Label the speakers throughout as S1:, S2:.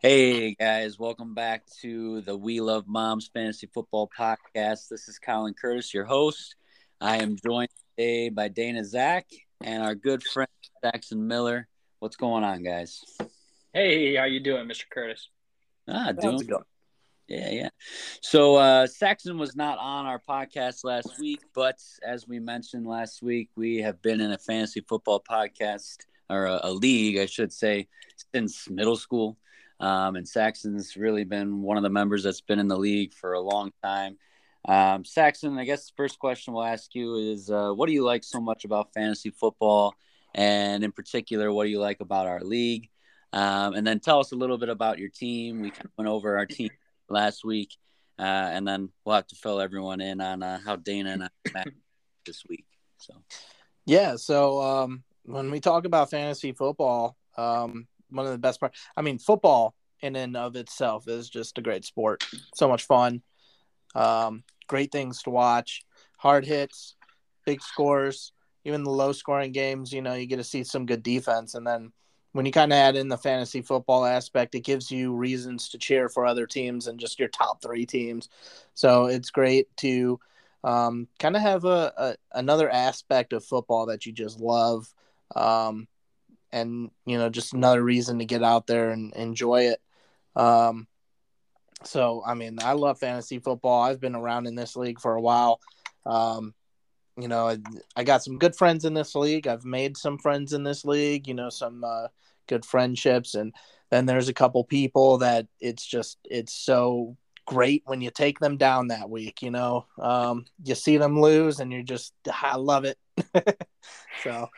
S1: Hey guys, welcome back to the We Love Moms Fantasy Football Podcast. This is Colin Curtis, your host. I am joined today by Dana Zach and our good friend Saxon Miller. What's going on, guys?
S2: Hey, how you doing, Mr. Curtis?
S1: Ah, doing good. Yeah, yeah. So uh, Saxon was not on our podcast last week, but as we mentioned last week, we have been in a fantasy football podcast or a, a league, I should say, since middle school. Um, and Saxon's really been one of the members that's been in the league for a long time. Um, Saxon, I guess the first question we'll ask you is uh, what do you like so much about fantasy football? And in particular, what do you like about our league? Um, and then tell us a little bit about your team. We kind of went over our team last week, uh, and then we'll have to fill everyone in on uh, how Dana and I met this week. So,
S3: yeah. So um, when we talk about fantasy football, um, one of the best parts. I mean, football in and of itself is just a great sport. So much fun. Um, great things to watch. Hard hits, big scores. Even the low scoring games, you know, you get to see some good defense. And then when you kind of add in the fantasy football aspect, it gives you reasons to cheer for other teams and just your top three teams. So it's great to um, kind of have a, a, another aspect of football that you just love. Um, and you know just another reason to get out there and enjoy it. Um so i mean i love fantasy football. I've been around in this league for a while. Um you know I, I got some good friends in this league. I've made some friends in this league you know some uh, good friendships. And then there's a couple people that it's just it's so great when you take them down that week you know? Um you see them lose and you're just i love it. So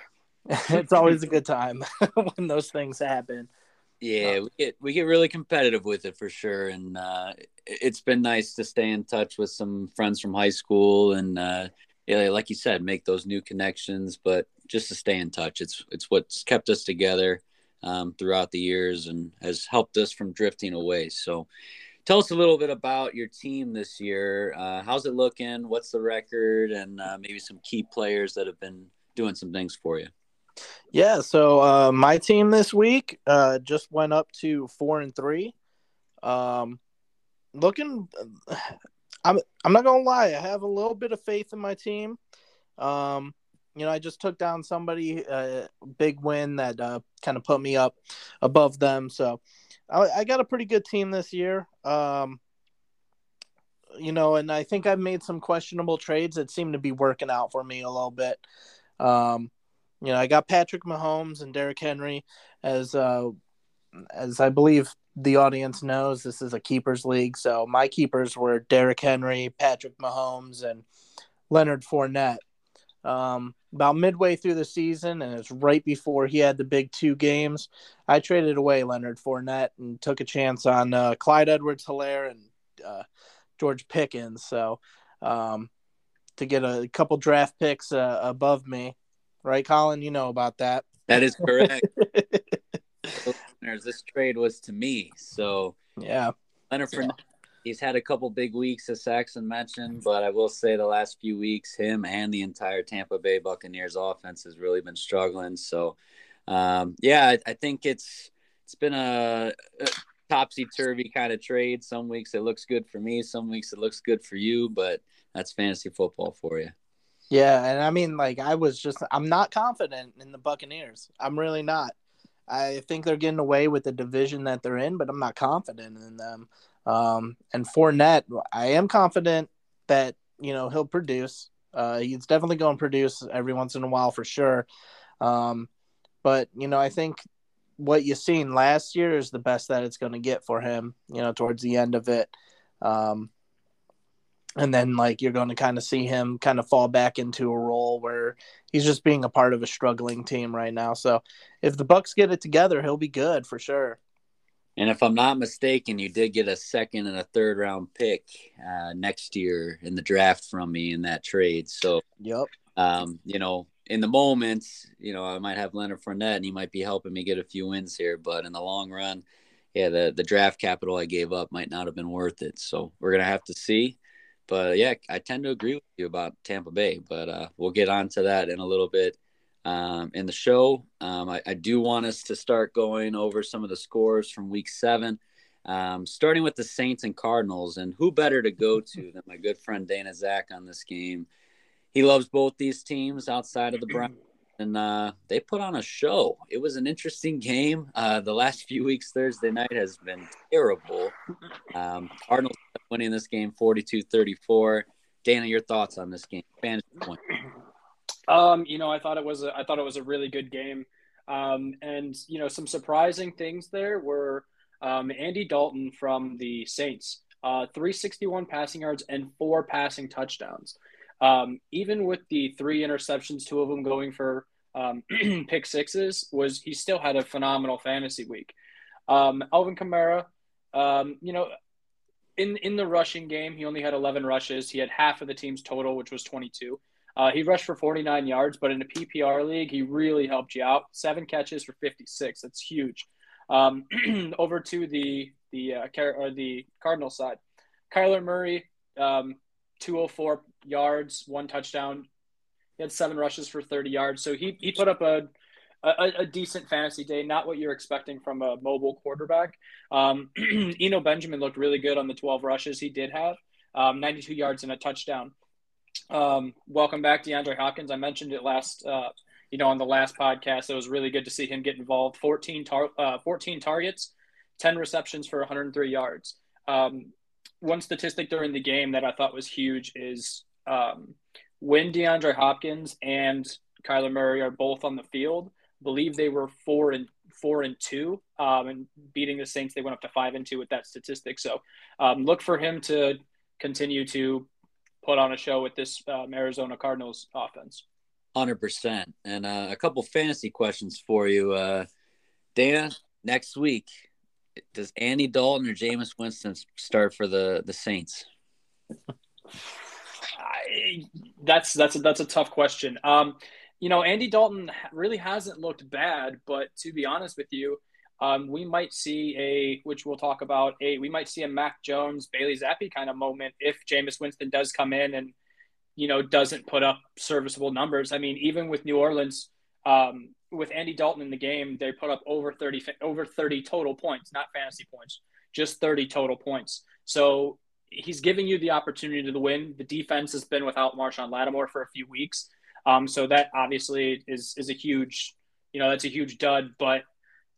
S3: it's always a good time when those things happen.
S1: Yeah, um, we get we get really competitive with it for sure, and uh, it's been nice to stay in touch with some friends from high school, and uh, yeah, like you said, make those new connections. But just to stay in touch, it's it's what's kept us together um, throughout the years and has helped us from drifting away. So, tell us a little bit about your team this year. Uh, how's it looking? What's the record? And uh, maybe some key players that have been doing some things for you.
S3: Yeah, so uh, my team this week uh, just went up to four and three. Um, looking, I'm I'm not gonna lie, I have a little bit of faith in my team. Um, you know, I just took down somebody, a uh, big win that uh, kind of put me up above them. So I, I, got a pretty good team this year. Um, you know, and I think I've made some questionable trades that seem to be working out for me a little bit. Um, you know, I got Patrick Mahomes and Derrick Henry as uh, as I believe the audience knows. This is a keepers league, so my keepers were Derrick Henry, Patrick Mahomes, and Leonard Fournette. Um, about midway through the season, and it's right before he had the big two games. I traded away Leonard Fournette and took a chance on uh, Clyde Edwards-Helaire and uh, George Pickens. So um, to get a couple draft picks uh, above me, right, Colin? You know about that.
S1: That is correct. this trade was to me. So
S3: yeah,
S1: Leonard Fournette, he's had a couple big weeks, as Saxon mentioned, but I will say the last few weeks, him and the entire Tampa Bay Buccaneers offense has really been struggling. So um, yeah, I, I, think it's it's been a, a topsy turvy kind of trade. Some weeks it looks good for me, some weeks it looks good for you, but that's fantasy football for you.
S3: Yeah, and I mean, like, I was just, I'm not confident in the Buccaneers. I'm really not. I think they're getting away with the division that they're in, but I'm not confident in them. Um, and Fournette, I am confident that you know he'll produce. Uh, he's definitely going to produce every once in a while for sure. Um, but you know, I think what you've seen last year is the best that it's going to get for him. You know, towards the end of it. Um, and then like you're going to kind of see him kind of fall back into a role where he's just being a part of a struggling team right now. So if the Bucs get it together, he'll be good for sure.
S1: And if I'm not mistaken, you did get a second and a third round pick uh, next year in the draft from me in that trade. So,
S3: yep.
S1: Um, you know, in the moment, you know, I might have Leonard Fournette and he might be helping me get a few wins here, but in the long run, yeah, the the draft capital I gave up might not have been worth it. So we're gonna have to see. But yeah, I tend to agree with you about Tampa Bay, but uh, we'll get on to that in a little bit um, in the show. Um, I, I, do want us to start going over some of the scores from week seven. Um, starting with the Saints and Cardinals, and who better to go to than my good friend Dana Zach on this game? He loves both these teams outside of the Browns, and uh, they put on a show. It was an interesting game. Uh, the last few weeks, Thursday night has been terrible. Um, Cardinals winning this game 42 34. Dana, your thoughts on this game? Fantasy point.
S2: Um, you know, I thought it was a, I thought it was a really good game. Um, and you know, some surprising things there were um, Andy Dalton from the Saints, uh, 361 passing yards and four passing touchdowns. Um, even with the three interceptions, two of them going for um, pick sixes, was he still had a phenomenal fantasy week. Um, Alvin Kamara, um, you know, in in the rushing game, he only had 11 rushes. He had half of the team's total, which was 22. Uh, he rushed for 49 yards, but in a PPR league, he really helped you out. Seven catches for 56. That's huge. Um, over to the the uh, or the Cardinal side, Kyler Murray, um, 204 yards, one touchdown. He had seven rushes for 30 yards, so he he put up a a, a decent fantasy day. Not what you're expecting from a mobile quarterback. Um, Eno Benjamin looked really good on the 12 rushes he did have, um, 92 yards and a touchdown. Um, welcome back, DeAndre Hopkins. I mentioned it last, uh, you know, on the last podcast. It was really good to see him get involved. 14, tar- uh, 14 targets, 10 receptions for 103 yards. Um, one statistic during the game that I thought was huge is um, when DeAndre Hopkins and Kyler Murray are both on the field, I believe they were four and four and two, um, and beating the Saints, they went up to five and two with that statistic. So um, look for him to continue to put on a show with this um, Arizona Cardinals offense.
S1: Hundred percent. And uh, a couple fantasy questions for you, uh, Dana. Next week, does Andy Dalton or Jameis Winston start for the the Saints?
S2: That's that's a, that's a tough question. Um, you know, Andy Dalton really hasn't looked bad, but to be honest with you, um, we might see a, which we'll talk about, a we might see a Mac Jones, Bailey Zappe kind of moment if Jameis Winston does come in and, you know, doesn't put up serviceable numbers. I mean, even with New Orleans, um, with Andy Dalton in the game, they put up over 30, over 30 total points, not fantasy points, just 30 total points. So he's giving you the opportunity to win. The defense has been without Marshon Lattimore for a few weeks. Um, so that obviously is, is a huge, you know, that's a huge dud, but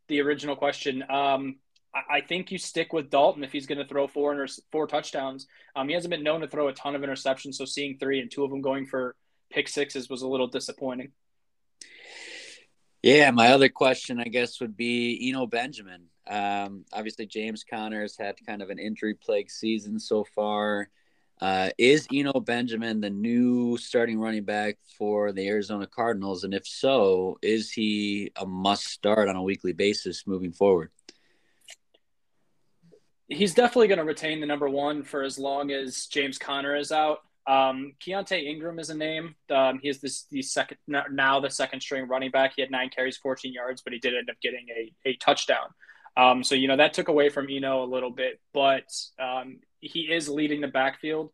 S2: the original question. Um, I, I think you stick with Dalton if he's going to throw four inter- four touchdowns. Um, he hasn't been known to throw a ton of interceptions, so seeing three and two of them going for pick sixes was a little disappointing.
S1: Yeah, my other question, I guess, would be Eno Benjamin. Um, obviously, James Conner's had kind of an injury plague season so far. Uh, is Eno Benjamin the new starting running back for the Arizona Cardinals? And if so, is he a must start on a weekly basis moving forward?
S2: He's definitely going to retain the number one for as long as James Conner is out. Um, Keaontay Ingram is a name. Um, he is this the second now the second string running back. He had nine carries, 14 yards, but he did end up getting a, a touchdown. Um, so you know that took away from Eno a little bit, but um, he is leading the backfield.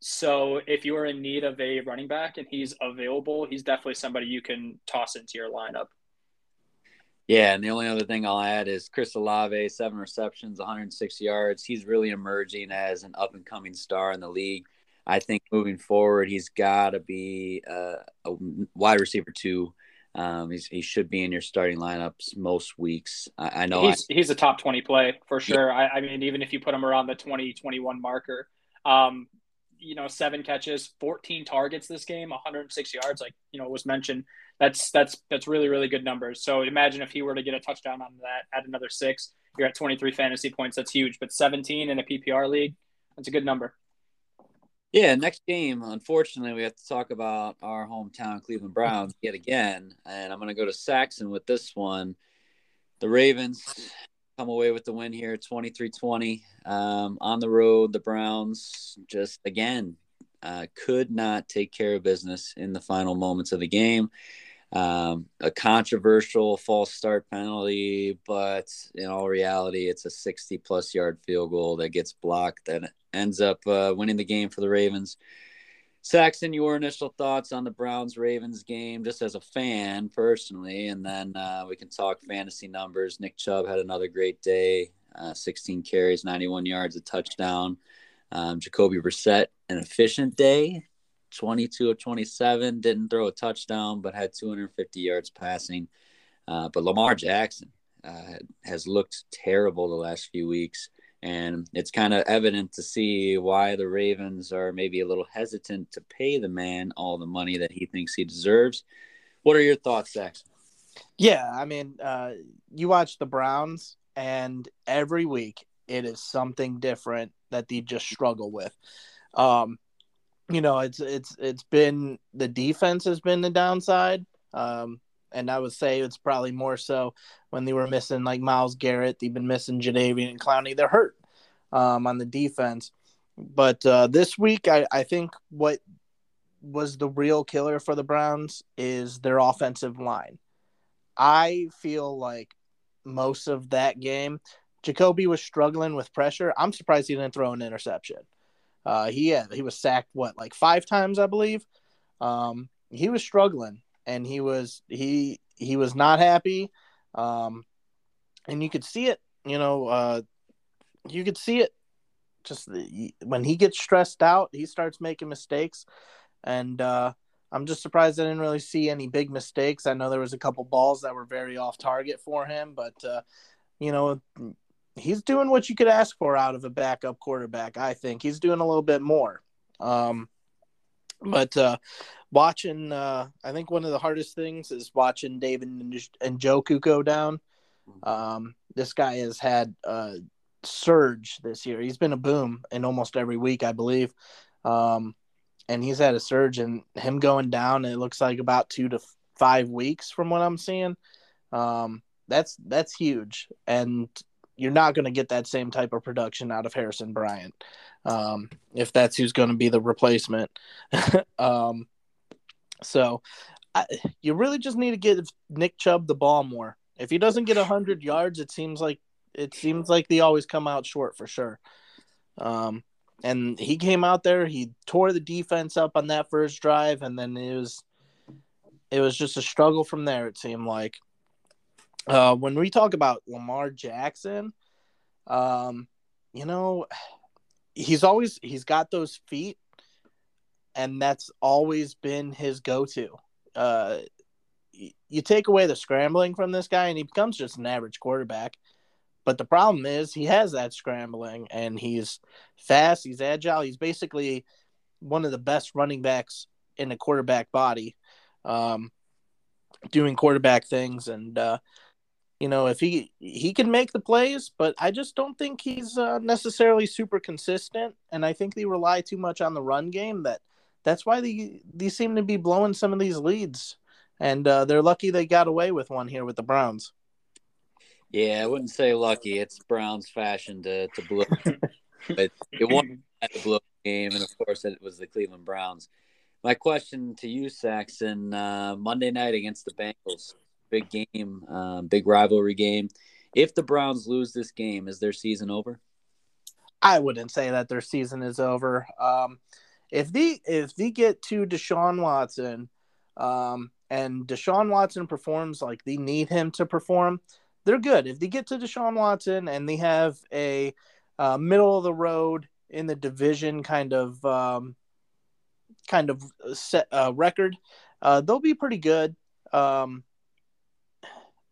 S2: So if you are in need of a running back and he's available, he's definitely somebody you can toss into your lineup.
S1: Yeah, and the only other thing I'll add is Chris Olave, seven receptions, 106 yards. He's really emerging as an up and coming star in the league. I think moving forward, he's got to be uh, a wide receiver too. Um, he should be in your starting lineups most weeks. I, I know
S2: he's I, he's a top twenty play for sure. Yeah. I, I, mean, even if you put him around the 20, 21 marker, um, you know, seven catches, 14 targets this game, 106 yards, like, you know, was mentioned. That's that's that's really, really good numbers. So imagine if he were to get a touchdown on that, add another six, you're at 23 fantasy points. That's huge. But 17 in a PPR league, that's a good number.
S1: Yeah, next game, unfortunately, we have to talk about our hometown Cleveland Browns yet again. And I'm going to go to Saxon with this one. The Ravens come away with the win here 23-20 um, on the road the browns just again uh, could not take care of business in the final moments of the game um, a controversial false start penalty but in all reality it's a 60 plus yard field goal that gets blocked that ends up uh, winning the game for the ravens Saxon, your initial thoughts on the Browns Ravens game, just as a fan personally, and then uh, we can talk fantasy numbers. Nick Chubb had another great day. uh, 16 carries, 91 yards, a touchdown. Um, Jacoby Brissett, an efficient day, 22 of 27, didn't throw a touchdown, but had 250 yards passing. Uh, but Lamar Jackson uh, has looked terrible the last few weeks. And it's kind of evident to see why the Ravens are maybe a little hesitant to pay the man all the money that he thinks he deserves. What are your thoughts, Zach?
S3: Yeah, I mean, uh, you watch the Browns, and every week it is something different that they just struggle with. Um, you know, it's it's it's been the defense has been the downside. Um, and I would say it's probably more so when they were missing like Myles Garrett, they've been missing Jadeveon and Clowney. They're hurt um, on the defense. But uh, this week, I, I think what was the real killer for the Browns is their offensive line. I feel like most of that game, Jacoby was struggling with pressure. I'm surprised he didn't throw an interception. Uh, he had he was sacked what like five times, I believe. Um, he was struggling, and he was he he was not happy. Um, and you could see it. You know, uh, you could see it. Just when he gets stressed out, he starts making mistakes, and uh, I'm just surprised I didn't really see any big mistakes. I know there was a couple balls that were very off target for him, but uh, you know, he's doing what you could ask for out of a backup quarterback. I think he's doing a little bit more. Um, but uh, watching, uh, I think one of the hardest things is watching David and Njoku go down. Mm-hmm. Um, this guy has had a surge this year. He's been a boom in almost every week, I believe. Um, and he's had a surge, and him going down, it looks like about two to five weeks from what I'm seeing. Um, that's that's huge, and you're not going to get that same type of production out of Harrison Bryant um, if that's who's going to be the replacement. um, so I, you really just need to give Nick Chubb the ball more. If he doesn't get hundred yards, it seems like it seems like they always come out short for sure. Um, and he came out there, he tore the defense up on that first drive, and then it was it was just a struggle from there. It seemed like. Uh, when we talk about Lamar Jackson, um, you know, he's always he's got those feet, and that's always been his go-to. Uh, you take away the scrambling from this guy, and he becomes just an average quarterback. But the problem is he has that scrambling, and he's fast, he's agile, he's basically one of the best running backs in the quarterback body, um, doing quarterback things, and uh, you know, if he he can make the plays, but I just don't think he's uh, necessarily super consistent, and I think they rely too much on the run game. That that's why they they seem to be blowing some of these leads, and uh, they're lucky they got away with one here with the Browns.
S1: Yeah, I wouldn't say lucky. It's Browns' fashion to to blow, but it won the blow game, and of course it was the Cleveland Browns. My question to you, Saxon, uh, Monday night against the Bengals big game, uh, big rivalry game. If the Browns lose this game, is their season over?
S3: I wouldn't say that their season is over. Um, if they if they get to Deshaun Watson, um, and Deshaun Watson performs like they need him to perform, they're good. If they get to Deshaun Watson and they have a uh, middle of the road in the division kind of um, kind of set uh, record, uh, they'll be pretty good. Um,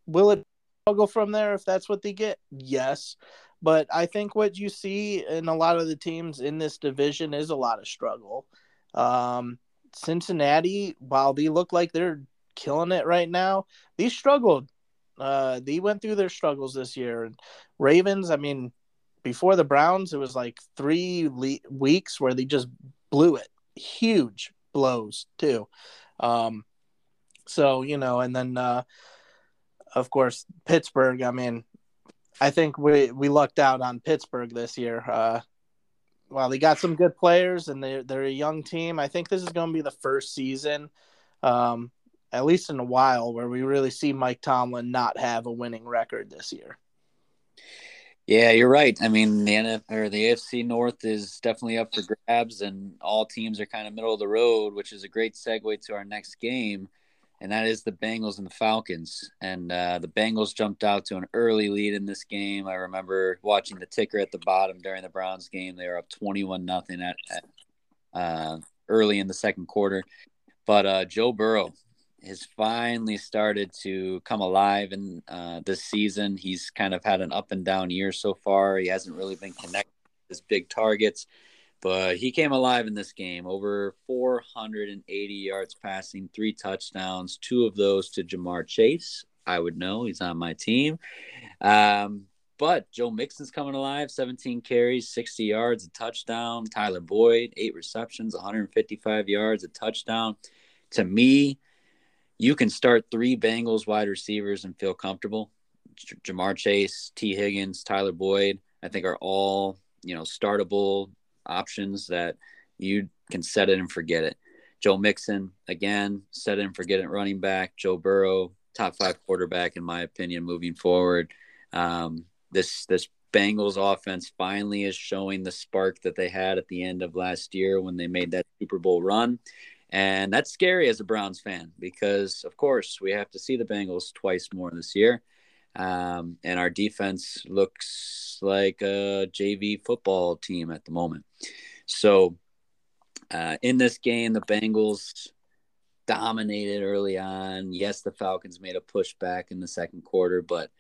S3: Will it struggle from there if that's what they get? Yes. But I think what you see in a lot of the teams in this division is a lot of struggle. Um, Cincinnati, while they look like they're killing it right now, they struggled. Uh, they went through their struggles this year. And Ravens, I mean, before the Browns, it was like three le- weeks where they just blew it. Huge blows, too. Um, so, you know, and then uh, of course, Pittsburgh. I mean, I think we we lucked out on Pittsburgh this year. Uh, they got some good players, and they're they're a young team. I think this is going to be the first season, um, at least in a while, where we really see Mike Tomlin not have a winning record this year.
S1: Yeah, you're right. I mean, the NF or the AFC North is definitely up for grabs, and all teams are kind of middle of the road, which is a great segue to our next game. And that is the Bengals and the Falcons. And uh, the Bengals jumped out to an early lead in this game. I remember watching the ticker at the bottom during the Browns game. They were up 21 nothing at, at uh, early in the second quarter. But uh, Joe Burrow has finally started to come alive in uh, this season. He's kind of had an up and down year so far. He hasn't really been connected to his big targets, but he came alive in this game. Over 480 yards passing, three touchdowns, two of those to Ja'Marr Chase. I would know he's on my team. Um, but Joe Mixon's coming alive, 17 carries, 60 yards, a touchdown. Tyler Boyd, eight receptions, 155 yards, a touchdown. To me, you can start three Bengals wide receivers and feel comfortable. J- Ja'Marr Chase, Tee Higgins, Tyler Boyd, I think are all, you know, startable options that you can set it and forget it. Joe Mixon, again, set it and forget it running back. Joe Burrow, top five quarterback, in my opinion, moving forward. Um, this this Bengals offense finally is showing the spark that they had at the end of last year when they made that Super Bowl run. And that's scary as a Browns fan because, of course, we have to see the Bengals twice more this year. Um, and our defense looks like a JV football team at the moment. So, uh, in this game, the Bengals dominated early on. Yes, the Falcons made a push back in the second quarter, but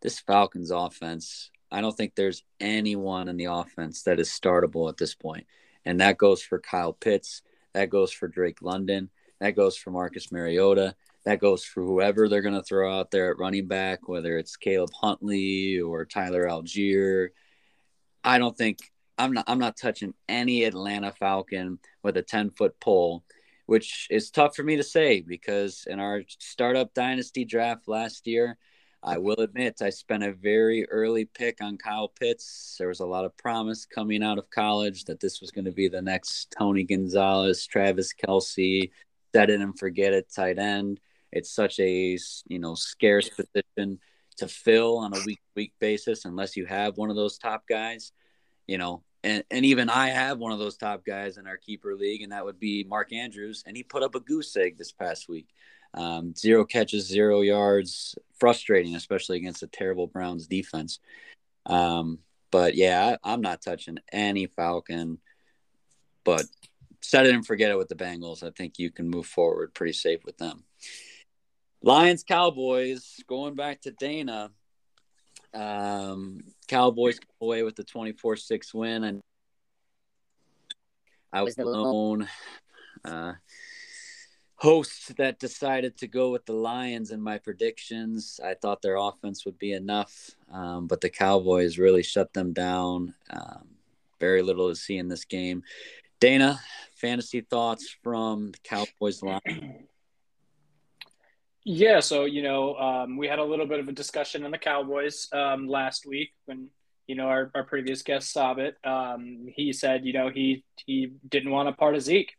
S1: this Falcons offense, I don't think there's anyone in the offense that is startable at this point. And that goes for Kyle Pitts. That goes for Drake London. That goes for Marcus Mariota. That goes for whoever they're going to throw out there at running back, whether it's Caleb Huntley or Tyler Allgeier. I don't think I'm not I'm not touching any Atlanta Falcon with a 10 foot pole, which is tough for me to say because in our startup dynasty draft last year, I will admit I spent a very early pick on Kyle Pitts. There was a lot of promise coming out of college that this was going to be the next Tony Gonzalez, Travis Kelce, set it and forget it tight end. It's such a you know scarce position to fill on a week week basis unless you have one of those top guys. You know, and, and even I have one of those top guys in our keeper league, and that would be Mark Andrews, and he put up a goose egg this past week. Um, zero catches, zero yards. Frustrating, especially against a terrible Browns defense. Um, but yeah, I, am not touching any Falcon. But set it and forget it with the Bengals. I think you can move forward pretty safe with them. Lions, Cowboys. Going back to Dana. Um, Cowboys away with the 24-6 win, and I was alone. Uh, host that decided to go with the Lions in my predictions. I thought their offense would be enough, um, but the Cowboys really shut them down. Um, very little to see in this game. Dana, fantasy thoughts from the Cowboys line?
S2: Yeah, so you know, um, we had a little bit of a discussion on the Cowboys um, last week when you know our, our previous guest saw it. Um, he said, you know, he he didn't want a part of Zeke.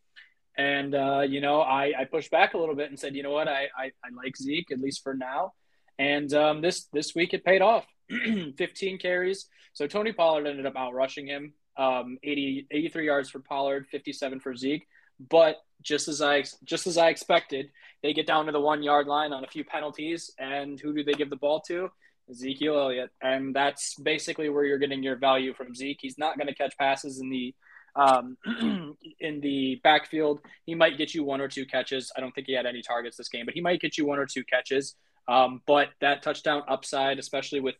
S2: And uh, you know, I, I pushed back a little bit and said, you know what, I, I, I like Zeke at least for now. And um, this this week it paid off. 15 carries. So Tony Pollard ended up out rushing him. Um, 80, 83 yards for Pollard, 57 for Zeke. But just as I just as I expected, they get down to the one yard line on a few penalties, and who do they give the ball to? Ezekiel Elliott, and that's basically where you're getting your value from Zeke. He's not going to catch passes in the um, in the backfield. He might get you one or two catches. I don't think he had any targets this game, but he might get you one or two catches. Um, but that touchdown upside, especially with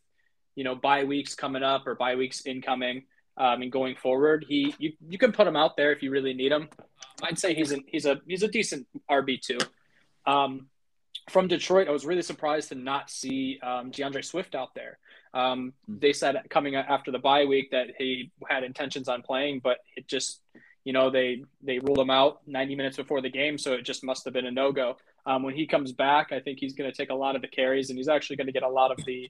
S2: you know bye weeks coming up or bye weeks incoming um, and going forward, he you, you can put him out there if you really need him. I'd say he's a he's a he's a decent RB two. Um, from Detroit, I was really surprised to not see um, D'Andre Swift out there. Um, hmm. they said coming after the bye week that he had intentions on playing, but it just, you know, they they ruled him out 90 minutes before the game, so it just must have been a no go. Um, when he comes back, I think he's going to take a lot of the carries, and he's actually going to get a lot of the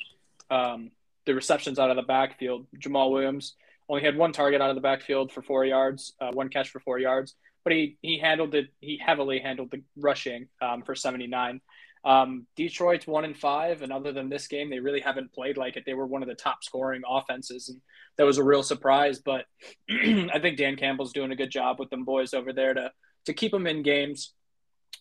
S2: um, the receptions out of the backfield. Jamaal Williams only had one target out of the backfield for four yards, uh, one catch for four yards, but he he handled it. He heavily handled the rushing um, for 79. Um, Detroit's one and five, and other than this game, they really haven't played like it. They were one of the top scoring offenses, and that was a real surprise. But I think Dan Campbell's doing a good job with them boys over there to to keep them in games.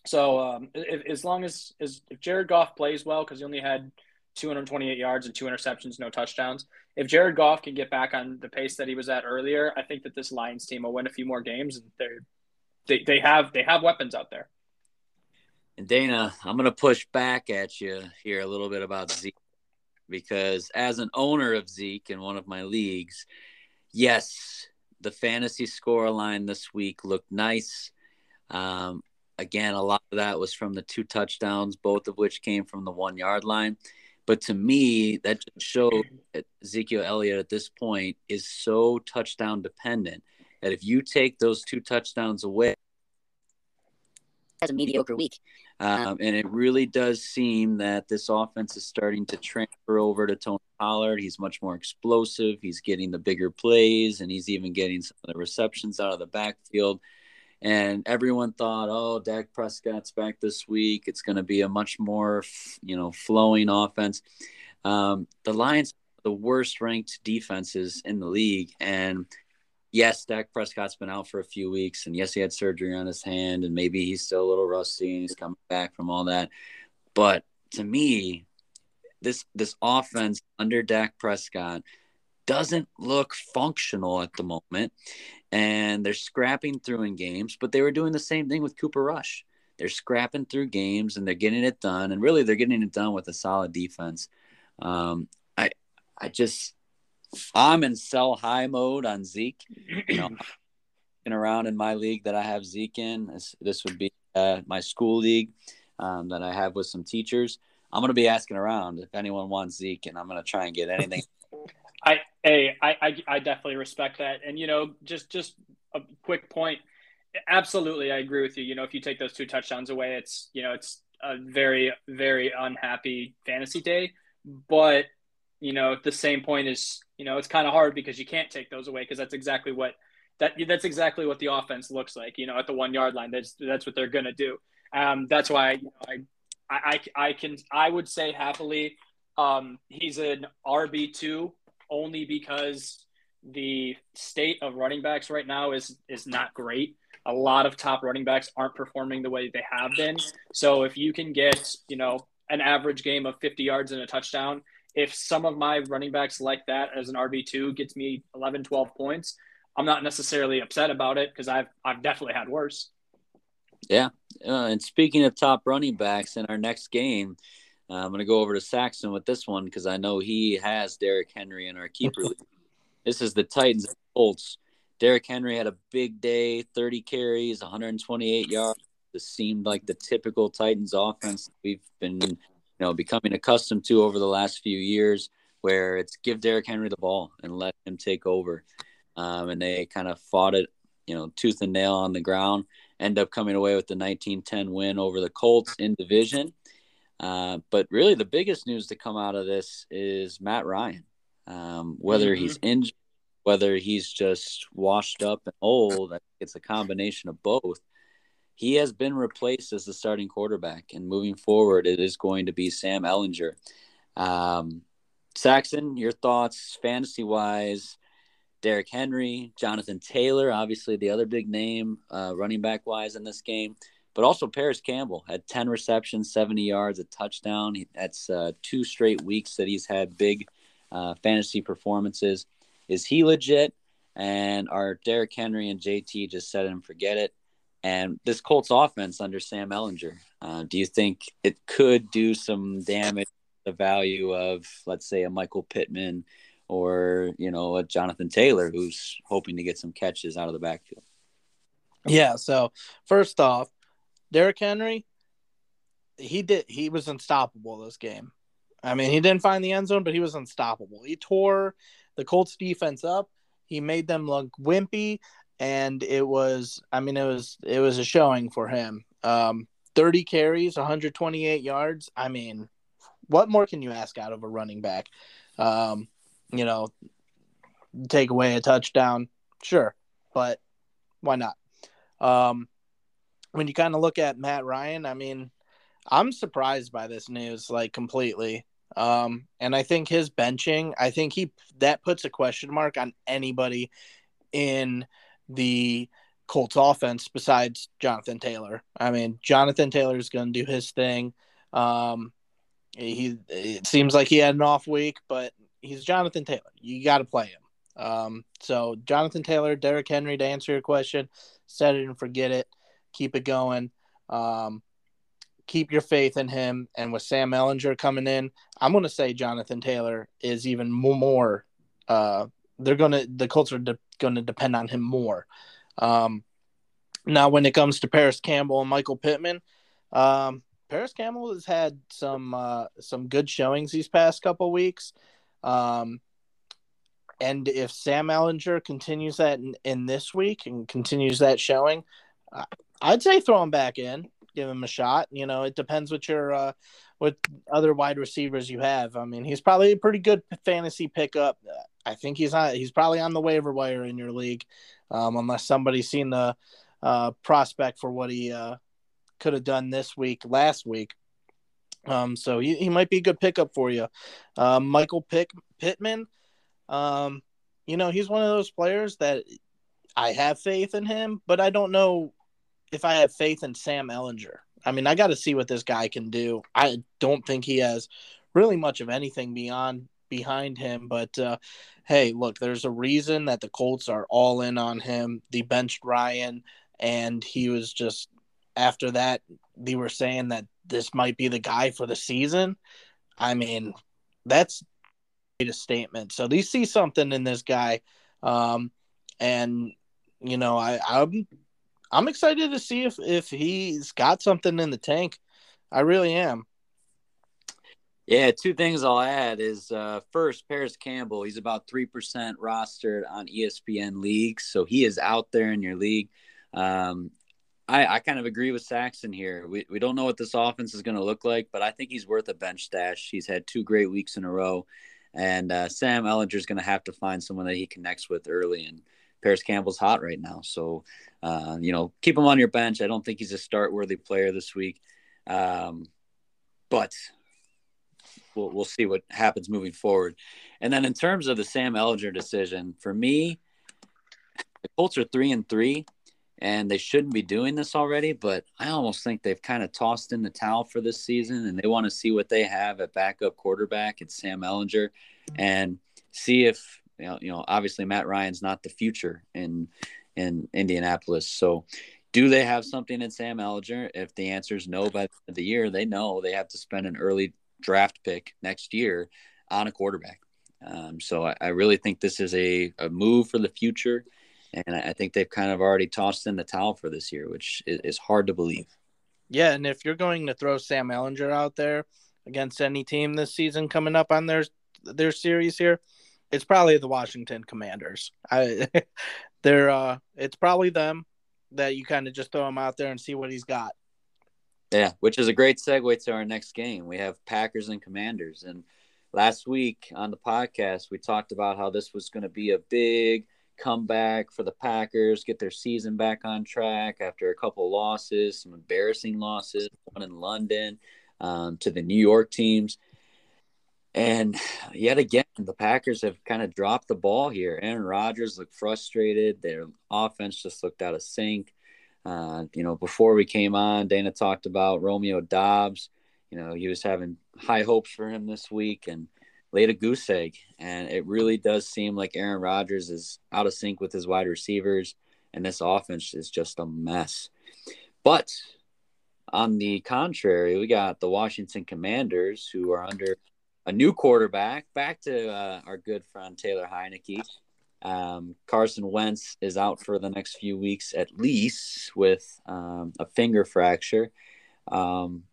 S2: so um, if, as long as, as if Jared Goff plays well, because he only had 228 yards and two interceptions, no touchdowns. If Jared Goff can get back on the pace that he was at earlier, I think that this Lions team will win a few more games, and they they have they have weapons out there.
S1: And Dana, I'm going to push back at you here a little bit about Zeke because as an owner of Zeke in one of my leagues, yes, the fantasy score line this week looked nice. Um, again, a lot of that was from the two touchdowns, both of which came from the one yard line. But to me, that just showed that Ezekiel Elliott at this point is so touchdown dependent that if you take those two touchdowns away,
S4: has a mediocre week.
S1: Um, and it really does seem that this offense is starting to transfer over to Tony Pollard. He's much more explosive. He's getting the bigger plays, and he's even getting some of the receptions out of the backfield. And everyone thought, oh, Dak Prescott's back this week. It's going to be a much more, you know, flowing offense. Um, the Lions, the worst ranked defenses in the league, and yes, Dak Prescott's been out for a few weeks, and yes, he had surgery on his hand, and maybe he's still a little rusty and he's coming back from all that. But to me, this this offense under Dak Prescott doesn't look functional at the moment, and they're scrapping through in games. But they were doing the same thing with Cooper Rush. They're scrapping through games and they're getting it done, and really they're getting it done with a solid defense. Um, I I just I'm in sell high mode on Zeke. You know, been around in my league that I have Zeke in. This, this would be uh, my school league um, that I have with some teachers. I'm going to be asking around if anyone wants Zeke, and I'm going to try and get anything.
S2: I, hey, I, I, I definitely respect that, and you know, just just a quick point. Absolutely, I agree with you. You know, if you take those two touchdowns away, it's you know, it's a very very unhappy fantasy day. But you know, the same point is, you know, it's kind of hard because you can't take those away because that's exactly what that that's exactly what the offense looks like. You know, at the one yard line, that's that's what they're gonna do. Um, that's why you know, I, I I can I would say happily, um, he's an RB two only because the state of running backs right now is is not great. A lot of top running backs aren't performing the way they have been. So if you can get, you know, an average game of 50 yards and a touchdown if some of my running backs like that as an RB2 gets me 11, 12 points, I'm not necessarily upset about it because I've, I've definitely had worse.
S1: Yeah. Uh, and speaking of top running backs in our next game, uh, I'm going to go over to Saxon with this one because I know he has Derrick Henry in our keeper league. This is the Titans and Colts. Derrick Henry had a big day, 30 carries, 128 yards. This seemed like the typical Titans offense we've been you know, becoming accustomed to over the last few years, where it's give Derrick Henry the ball and let him take over. Um, and they kind of fought it, you know, tooth and nail on the ground. End up coming away with the 19-10 win over the Colts in division. Uh, but really, the biggest news to come out of this is Matt Ryan. Um, whether mm-hmm. he's injured, whether he's just washed up and old, I think it's a combination of both he has been replaced as the starting quarterback, and moving forward, it is going to be Sam Ehlinger. Um, Saxon, your thoughts fantasy wise? Derrick Henry, Jonathan Taylor, obviously the other big name uh, running back wise in this game, but also Parris Campbell had 10 receptions, 70 yards, a touchdown. That's uh, two straight weeks that he's had big uh, fantasy performances. Is he legit? And are Derrick Henry and JT just set and forget it? And this Colts offense under Sam Ehlinger, uh, do you think it could do some damage the value of, let's say, a Michael Pittman or, you know, a Jonathan Taylor who's hoping to get some catches out of the backfield?
S3: Yeah. So, first off, Derrick Henry, he did, he was unstoppable this game. I mean, he didn't find the end zone, but he was unstoppable. He tore the Colts defense up. He made them look wimpy and it was I mean it was it was a showing for him. Um, 30 carries, 128 yards. I mean, what more can you ask out of a running back? Um, you know, take away a touchdown, sure, but why not? Um, when you kind of look at Matt Ryan, I mean, I'm surprised by this news like completely. Um, and I think his benching, I think he that puts a question mark on anybody in the Colts offense besides Jonathan Taylor. I mean, Jonathan Taylor is going to do his thing. Um, he it seems like he had an off week, but he's Jonathan Taylor. You got to play him. Um, so Jonathan Taylor, Derrick Henry, to answer your question, set it and forget it. Keep it going. Um, keep your faith in him. And with Sam Ehlinger coming in, I'm going to say Jonathan Taylor is even more. Uh, they're going to the Colts are de- going to depend on him more. Um, now, when it comes to Parris Campbell and Michael Pittman, um, Parris Campbell has had some uh, some good showings these past couple weeks. Um, and if Sam Ehlinger continues that in, in, this week and continues that showing, I'd say throw him back in, give him a shot. You know, it depends what your uh, what other wide receivers you have. I mean, he's probably a pretty good fantasy pickup. I think he's on. He's probably on the waiver wire in your league, um, unless somebody's seen the uh, prospect for what he uh, could have done this week, last week. Um, so he, he might be a good pickup for you. Uh, Michael Pick Pittman, um, you know, he's one of those players that I have faith in him, but I don't know if I have faith in Sam Ehlinger. I mean, I got to see what this guy can do. I don't think he has really much of anything beyond behind him, but uh, hey, look, there's a reason that the Colts are all in on him. They benched Ryan, and he was just after that. They were saying that this might be the guy for the season. I mean, that's a statement. So they see something in this guy, um, and you know, I, I'm I'm excited to see if if he's got something in the tank. I really am.
S1: Yeah, two things I'll add is uh, first, Parris Campbell. He's about three percent rostered on ESPN leagues, so he is out there in your league. Um, I, I kind of agree with Saxon here. We, we don't know what this offense is going to look like, but I think he's worth a bench stash. He's had two great weeks in a row, and uh, Sam Ehlinger is going to have to find someone that he connects with early. And Parris Campbell's hot right now, so uh, you know keep him on your bench. I don't think he's a start worthy player this week, um, but we'll we'll see what happens moving forward. And then in terms of the Sam Ehlinger decision, for me, the Colts are three and three and they shouldn't be doing this already, but I almost think they've kind of tossed in the towel for this season and they want to see what they have at backup quarterback at Sam Ehlinger, and see if you know, you know obviously Matt Ryan's not the future in in Indianapolis. So do they have something in Sam Ehlinger? If the answer is no by the, end of the year, they know they have to spend an early draft pick next year on a quarterback. Um, so I, I, really think this is a, a move for the future and I think they've kind of already tossed in the towel for this year, which is hard to believe.
S3: Yeah, and if you're going to throw Sam Ehlinger out there against any team this season coming up on their their series here, it's probably the Washington Commanders. I, they're uh, it's probably them that you kind of just throw him out there and see what he's got.
S1: Yeah, which is a great segue to our next game. We have Packers and Commanders, and last week on the podcast we talked about how this was going to be a big comeback for the Packers, get their season back on track after a couple losses, some embarrassing losses, one in London um, to the New York teams. And yet again, the Packers have kind of dropped the ball here. Aaron Rodgers looked frustrated. Their offense just looked out of sync. Uh, you know, before we came on, Dana talked about Romeo Doubs. You know, he was having high hopes for him this week, and laid a goose egg. And it really does seem like Aaron Rodgers is out of sync with his wide receivers, and this offense is just a mess. But on the contrary, we got the Washington Commanders who are under a new quarterback. Back to uh, our good friend Taylor Heinicke. Um, Carson Wentz is out for the next few weeks at least with um, a finger fracture. Um,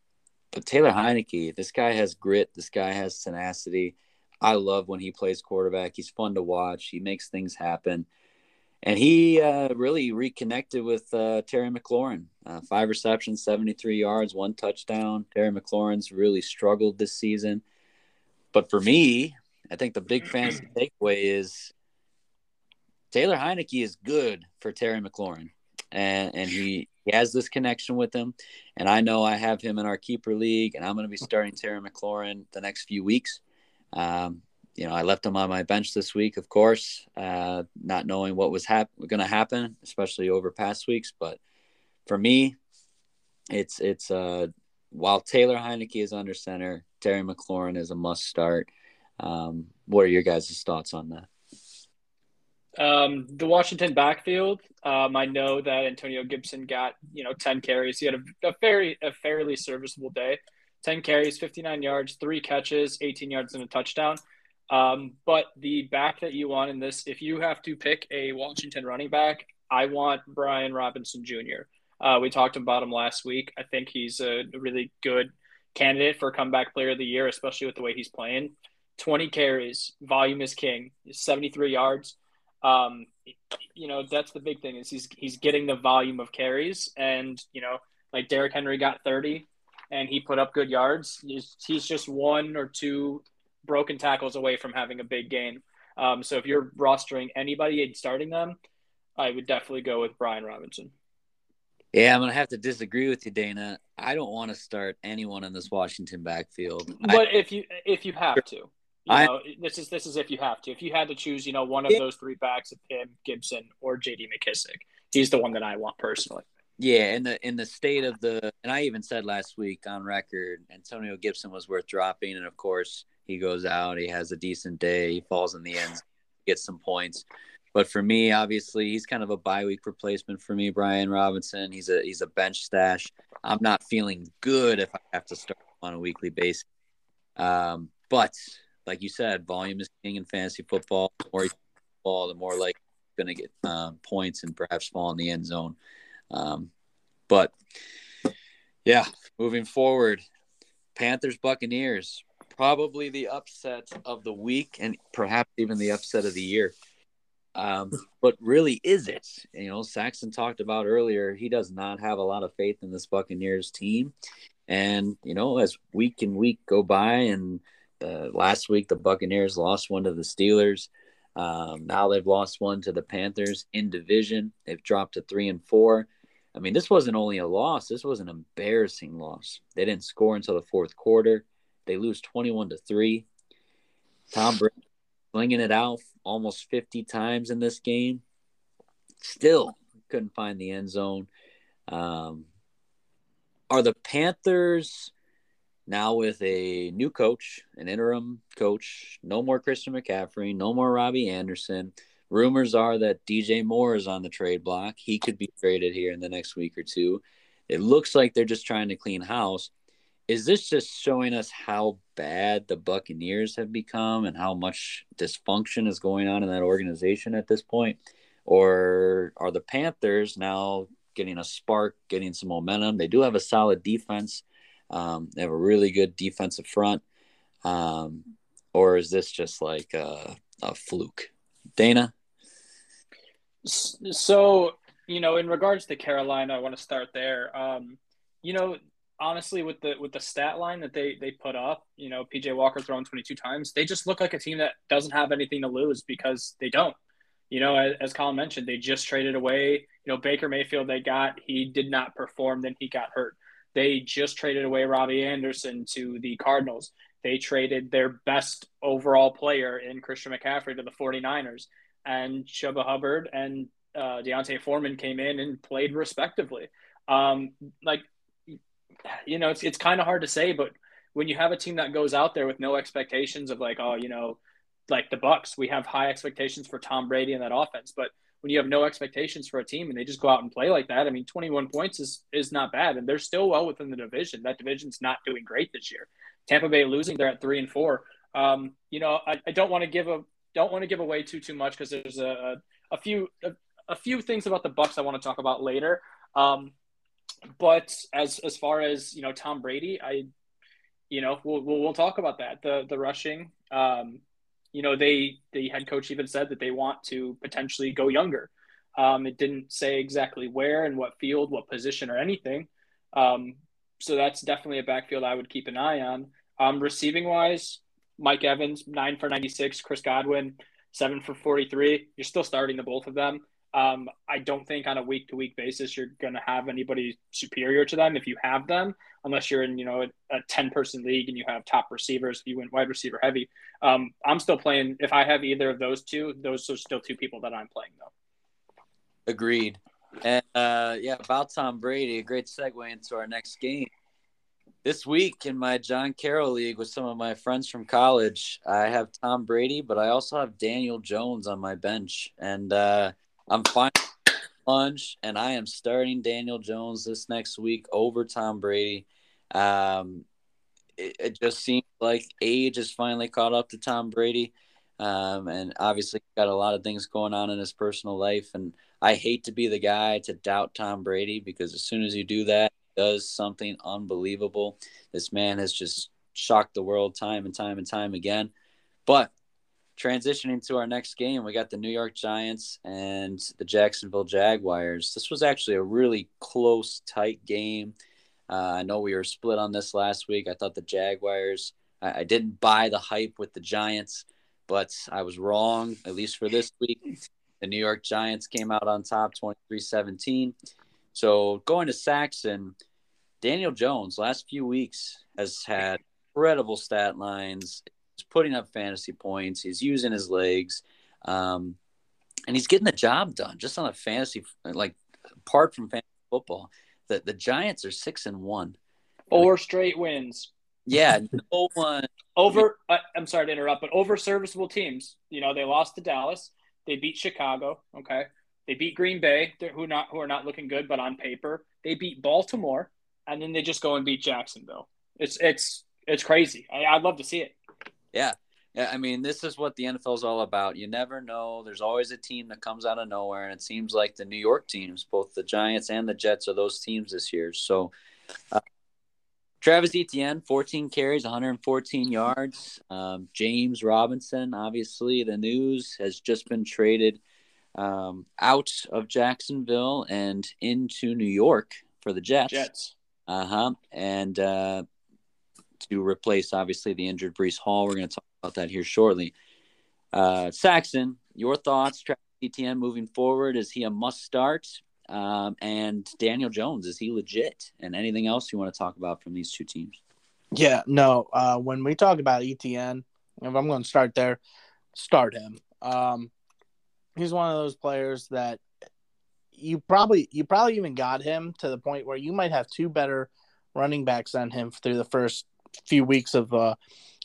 S1: but Taylor Heinicke, this guy has grit. This guy has tenacity. I love when he plays quarterback. He's fun to watch. He makes things happen. And he uh, really reconnected with uh, Terry McLaurin. Uh, five receptions, 73 yards, one touchdown. Terry McLaurin's really struggled this season. But for me, I think the big fantasy takeaway is Taylor Heinicke is good for Terry McLaurin. And, and he, he has this connection with him. And I know I have him in our keeper league, and I'm going to be starting Terry McLaurin the next few weeks. Um, you know, I left him on my bench this week, of course, uh, not knowing what was hap- going to happen, especially over past weeks. But for me, it's it's uh, while Taylor Heinicke is under center, Terry McLaurin is a must start. Um, what are your guys' thoughts on that?
S2: Um, the Washington backfield. Um, I know that Antonio Gibson got you know ten carries. He had a, a very a fairly serviceable day. Ten carries, fifty nine yards, three catches, eighteen yards, and a touchdown. Um, but the back that you want in this, if you have to pick a Washington running back, I want Brian Robinson Jr. Uh, we talked about him last week. I think he's a really good candidate for comeback player of the year, especially with the way he's playing. 20 carries, volume is king, 73 yards. Um, you know, that's the big thing is he's he's getting the volume of carries, and you know, like Derrick Henry got 30, and he put up good yards. He's, he's just one or two broken tackles away from having a big game. Um, so if you're rostering anybody and starting them, I would definitely go with Brian Robinson.
S1: Yeah, I'm gonna have to disagree with you, Dana. I don't want to start anyone in this Washington backfield.
S2: But I, if you if you have to, you I, know, this is this is if you have to. If you had to choose, you know, one of those three backs of him, Gibson, or J.D. McKissick, he's the one that I want personally.
S1: Yeah, in the in the state of the, and I even said last week on record, Antonio Gibson was worth dropping, and of course he goes out, he has a decent day, he falls in the end, gets some points. But for me, obviously, he's kind of a bye week replacement for me, Brian Robinson. He's a he's a bench stash. I'm not feeling good if I have to start on a weekly basis. Um, but like you said, volume is king in fantasy football. The more ball, the more like going to get um, points and perhaps fall in the end zone. Um, but yeah, moving forward, Panthers Buccaneers probably the upset of the week and perhaps even the upset of the year. Um, but really, is it? You know, Saxon talked about earlier, he does not have a lot of faith in this Buccaneers team. And, you know, as week and week go by, and uh, last week the Buccaneers lost one to the Steelers. Um, now they've lost one to the Panthers in division. They've dropped to three and four. I mean, this wasn't only a loss, this was an embarrassing loss. They didn't score until the fourth quarter. They lose 21 to 3. Tom Brady slinging it out almost 50 times in this game. Still couldn't find the end zone. Um, are the Panthers now with a new coach, an interim coach, no more Christian McCaffrey, no more Robbie Anderson? Rumors are that DJ Moore is on the trade block. He could be traded here in the next week or two. It looks like they're just trying to clean house is this just showing us how bad the Buccaneers have become and how much dysfunction is going on in that organization at this point? Or are the Panthers now getting a spark, getting some momentum? They do have a solid defense. Um, they have a really good defensive front. Um, or is this just like a, a fluke? Dana?
S2: So, you know, in regards to Carolina, I want to start there. Um, you know, honestly with the with the stat line that they they put up, you know, PJ Walker throwing 22 times, they just look like a team that doesn't have anything to lose because they don't. You know, as, as Colin mentioned, they just traded away, you know, Baker Mayfield they got, he did not perform, then he got hurt. They just traded away Robbie Anderson to the Cardinals. They traded their best overall player in Christian McCaffrey to the 49ers. And Chuba Hubbard and uh, D'Onta Foreman came in and played respectively. Um, like you know, it's it's kind of hard to say, but when you have a team that goes out there with no expectations of like, oh, you know, like the Bucs, we have high expectations for Tom Brady and that offense, but when you have no expectations for a team and they just go out and play like that, I mean, 21 points is is not bad, and they're still well within the division. That division's not doing great this year. Tampa Bay losing, they're at three and four. Um, you know, I, I don't want to give a don't want to give away too too much because there's a, a, few a, a, few things about the Bucs I want to talk about later. Um, but as as far as you know, Tom Brady, I, you know, we'll we'll, we'll talk about that. The the rushing, um, you know, they the head coach even said that they want to potentially go younger. Um, it didn't say exactly where and what field, what position, or anything. Um, so that's definitely a backfield I would keep an eye on. Um, receiving wise, Mike Evans nine for ninety six, Chris Godwin seven for forty three. You're still starting the both of them. Um, I don't think on a week to week basis you're going to have anybody superior to them if you have them, unless you're in you know a, ten person league and you have top receivers. If you went wide receiver heavy. Um, I'm still playing. If I have either of those two, those are still two people that I'm playing though.
S1: Agreed. And uh, yeah, about Tom Brady, a great segue into our next game. This week in my John Carroll League with some of my friends from college, I have Tom Brady, but I also have Daniel Jones on my bench. And uh, I'm fine lunch, and I am starting Daniel Jones this next week over Tom Brady. Um, it, it, just seems like age has finally caught up to Tom Brady, um, and obviously got a lot of things going on in his personal life. And I hate to be the guy to doubt Tom Brady because as soon as you do that, he does something unbelievable. This man has just shocked the world time and time and time again. But transitioning to our next game, we got the New York Giants and the Jacksonville Jaguars. This was actually a really close, tight game. Uh, I know we were split on this last week. I thought the Jaguars, I, I, didn't buy the hype with the Giants, but I was wrong, at least for this week. The New York Giants came out on top 23 17. So going to Saxon, Daniel Jones, last few weeks, has had incredible stat lines putting up fantasy points. He's using his legs, um, and he's getting the job done. Just on a fantasy, like apart from fantasy football, the the Giants are six and one.
S2: Four straight wins.
S1: Yeah, no one
S2: over. Uh, I'm sorry to interrupt, but over serviceable teams. You know, they lost to Dallas. They beat Chicago. Okay, they beat Green Bay, who not who are not looking good, but on paper they beat Baltimore, and then they just go and beat Jacksonville. It's it's it's crazy. I, I'd love to see it.
S1: Yeah. I mean, this is what the NFL is all about. You never know. There's always a team that comes out of nowhere, and it seems like the New York teams, both the Giants and the Jets, are those teams this year. So, uh, Travis Etienne, 14 carries, 114 yards. Um, James Robinson, obviously, the news has just been traded um, out of Jacksonville and into New York for the Jets.
S2: Jets.
S1: Uh huh. And uh, to replace obviously the injured Breece Hall. We're going to talk about that here shortly. Uh, Saxon, your thoughts? Etienne moving forward is he a must start? Um, and Daniel Jones is he legit? And anything else you want to talk about from these two teams?
S3: Yeah, no. Uh, when we talk about Etienne, if I'm going to start there, start him. Um, he's one of those players that you probably you probably even got him to the point where you might have two better running backs on him through the first few weeks of uh,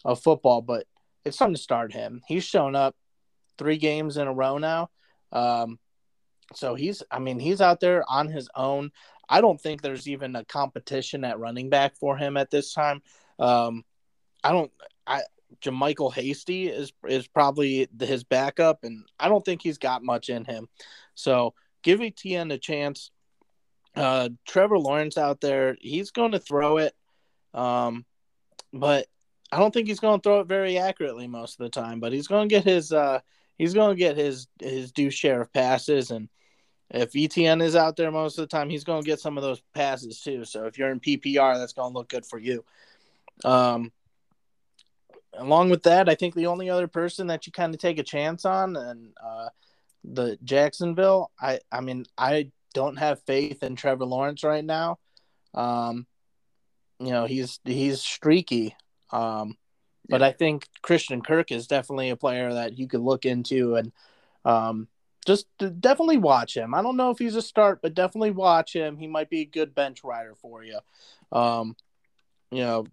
S3: of football, but it's time to start him. He's shown up three games in a row now. Um, so he's, I mean, he's out there on his own. I don't think there's even a competition at running back for him at this time. Um, I don't, I, JaMycal Hasty is is probably his backup, and I don't think he's got much in him. So give Etienne a chance. Uh, Trevor Lawrence out there, he's going to throw it. Um, but I don't think he's going to throw it very accurately most of the time. But he's going to get his uh, he's going to get his his due share of passes, and if Etienne is out there most of the time, he's going to get some of those passes too. So if you're in PPR, that's going to look good for you. Um, along with that, I think the only other person that you kind of take a chance on, and uh, the Jacksonville, I I mean I don't have faith in Trevor Lawrence right now. Um, you know he's he's streaky. Um, but I think Christian Kirk is definitely a player that you could look into and um, just definitely watch him. I don't know if he's a start, but definitely watch him. He might be a good bench rider for you. Um, you know,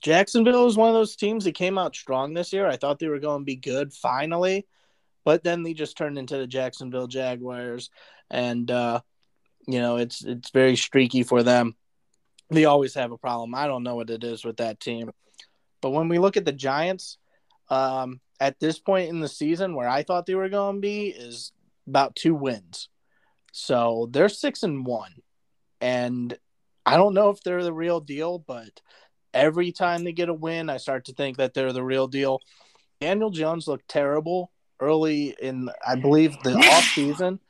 S3: Jacksonville is one of those teams that came out strong this year. I thought they were going to be good finally, but then they just turned into the Jacksonville Jaguars, and uh, you know it's it's very streaky for them they always have a problem. I don't know what it is with that team. But when we look at the Giants, um, at this point in the season, where I thought they were going to be is about two wins. So they're six and one. And I don't know if they're the real deal, but every time they get a win, I start to think that they're the real deal. Daniel Jones looked terrible early in, I believe, the off season,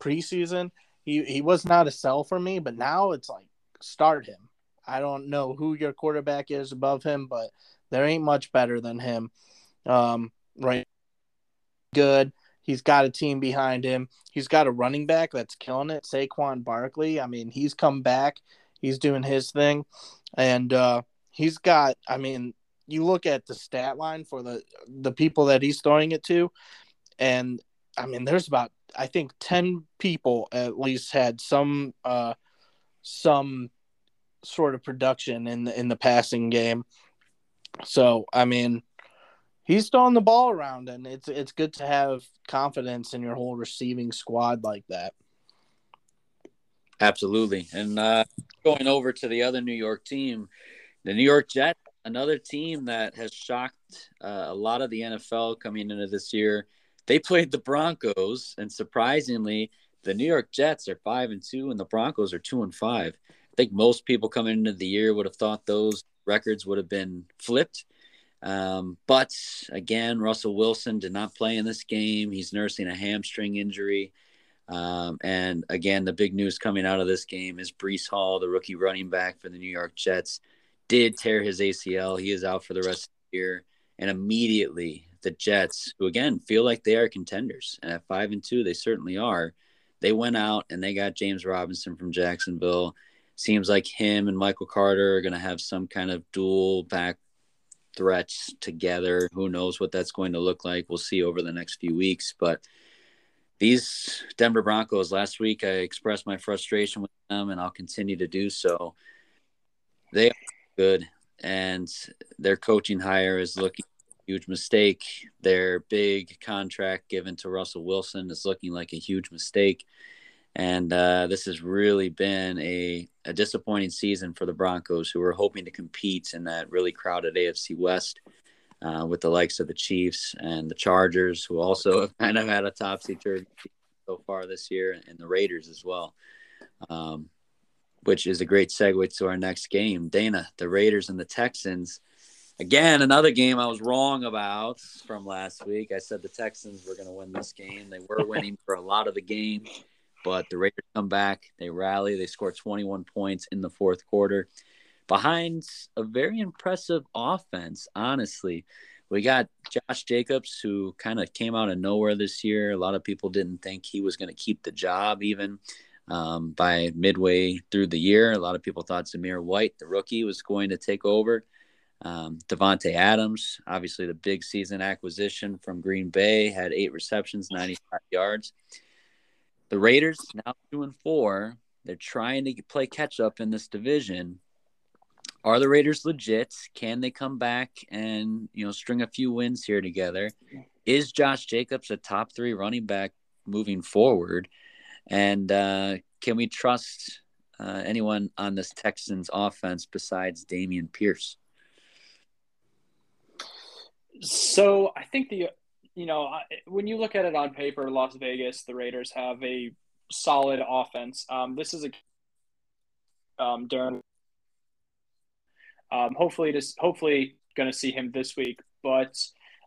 S3: preseason. He he was not a sell for me, but now it's like start him. I don't know who your quarterback is above him, but there ain't much better than him. Um, right. Good. He's got a team behind him. He's got a running back that's killing it, Saquon Barkley. I mean, he's come back. He's doing his thing, and uh, he's got. I mean, you look at the stat line for the the people that he's throwing it to, and I mean, there's about I think ten people at least had some uh, some sort of production in the in the passing game. So I mean, he's throwing the ball around, and it's it's good to have confidence in your whole receiving squad like that.
S1: Absolutely, and uh, going over to the other New York team, the New York Jets, another team that has shocked uh, a lot of the NFL coming into this year. They played the Broncos, and surprisingly, the New York Jets are five and two, and the Broncos are two and five. I think most people coming into the year would have thought those records would have been flipped. Um, but again, Russell Wilson did not play in this game. He's nursing a hamstring injury. Um, and again, the big news coming out of this game is Breece Hall, the rookie running back for the New York Jets, did tear his ACL. He is out for the rest of the year. And immediately, the Jets, who again feel like they are contenders, and at five and two, they certainly are. They went out and they got James Robinson from Jacksonville. Seems like him and Michael Carter are going to have some kind of dual back threats together. Who knows what that's going to look like? We'll see over the next few weeks. But these Denver Broncos, last week I expressed my frustration with them, and I'll continue to do so. They are good, and their coaching hire is looking huge mistake. Their big contract given to Russell Wilson is looking like a huge mistake. And uh, this has really been a, a disappointing season for the Broncos, who were hoping to compete in that really crowded AFC West uh, with the likes of the Chiefs and the Chargers, who also have kind of had a topsy turvy so far this year, and the Raiders as well, um, which is a great segue to our next game. Dana, the Raiders and the Texans. Again, another game I was wrong about from last week. I said the Texans were going to win this game. They were winning for a lot of the game. But the Raiders come back, they rally, they score 21 points in the fourth quarter behind a very impressive offense, honestly. We got Josh Jacobs, who kind of came out of nowhere this year. A lot of people didn't think he was going to keep the job even um, by midway through the year. A lot of people thought Zamir White, the rookie, was going to take over. Um, Davante Adams, obviously the big season acquisition from Green Bay, had eight receptions, 95 yards. The Raiders now two and four. They're trying to play catch up in this division. Are the Raiders legit? Can they come back and you know string a few wins here together? Is Josh Jacobs a top three running back moving forward? And uh, can we trust uh, anyone on this Texans offense besides Dameon Pierce?
S2: So I think the you know, when you look at it on paper, Las Vegas, the Raiders have a solid offense. Um, this is a um, Darren. Um, hopefully, just hopefully going to see him this week. But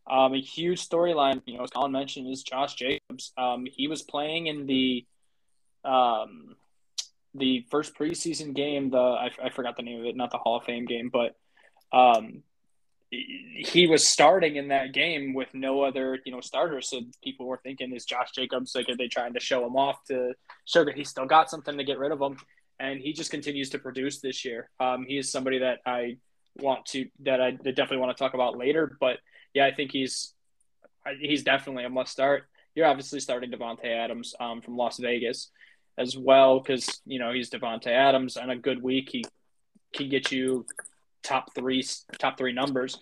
S2: um, a huge storyline, you know, as Colin mentioned, is Josh Jacobs. Um, he was playing in the um, the first preseason game. The I, I forgot the name of it, not the Hall of Fame game, but um, he was starting in that game with no other, you know, starters. So people were thinking, is Josh Jacobs like are they trying to show him off to show that he's still got something to get rid of him? And he just continues to produce this year. Um, he is somebody that I want to that I definitely want to talk about later. But yeah, I think he's he's definitely a must start. You're obviously starting Davante Adams um, from Las Vegas as well because you know he's Davante Adams. On a good week, he can get you top three top three numbers.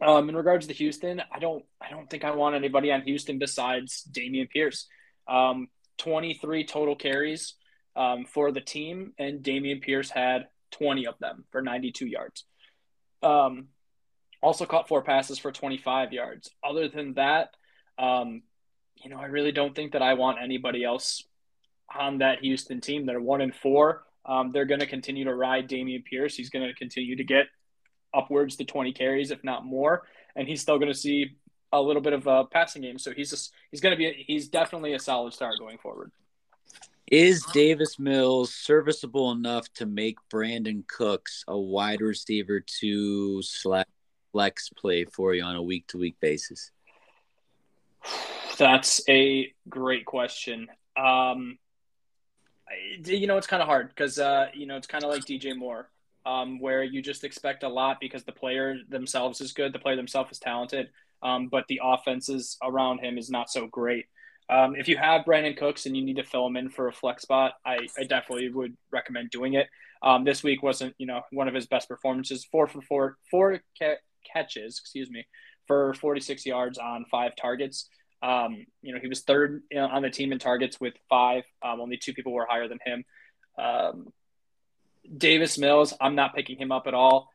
S2: Um, in regards to Houston, I don't I don't think I want anybody on Houston besides Dameon Pierce. Um, 23 total carries um, for the team, and Dameon Pierce had 20 of them for 92 yards. Um, also caught four passes for 25 yards. Other than that, um, you know, I really don't think that I want anybody else on that Houston team. They're one and four. Um, they're going to continue to ride Dameon Pierce. He's going to continue to get upwards to 20 carries, if not more, and he's still going to see a little bit of a passing game. So he's just, he's going to be he's definitely a solid start going forward.
S1: Is Davis Mills serviceable enough to make Brandin Cooks a wide receiver to flex play for you on a week to week basis?
S2: That's a great question. Um, you know, it's kind of hard because uh, you know it's kind of like DJ Moore, um, where you just expect a lot because the player themselves is good, the player themselves is talented, um, but the offenses around him is not so great. Um, if you have Brandin Cooks and you need to fill him in for a flex spot, I, I definitely would recommend doing it. Um, this week wasn't, you know, one of his best performances. Four for four, four ca- catches, excuse me, for 46 yards on five targets. Um, you know, he was third on the team in targets with five. Um, only two people were higher than him. Um, Davis Mills, I'm not picking him up at all.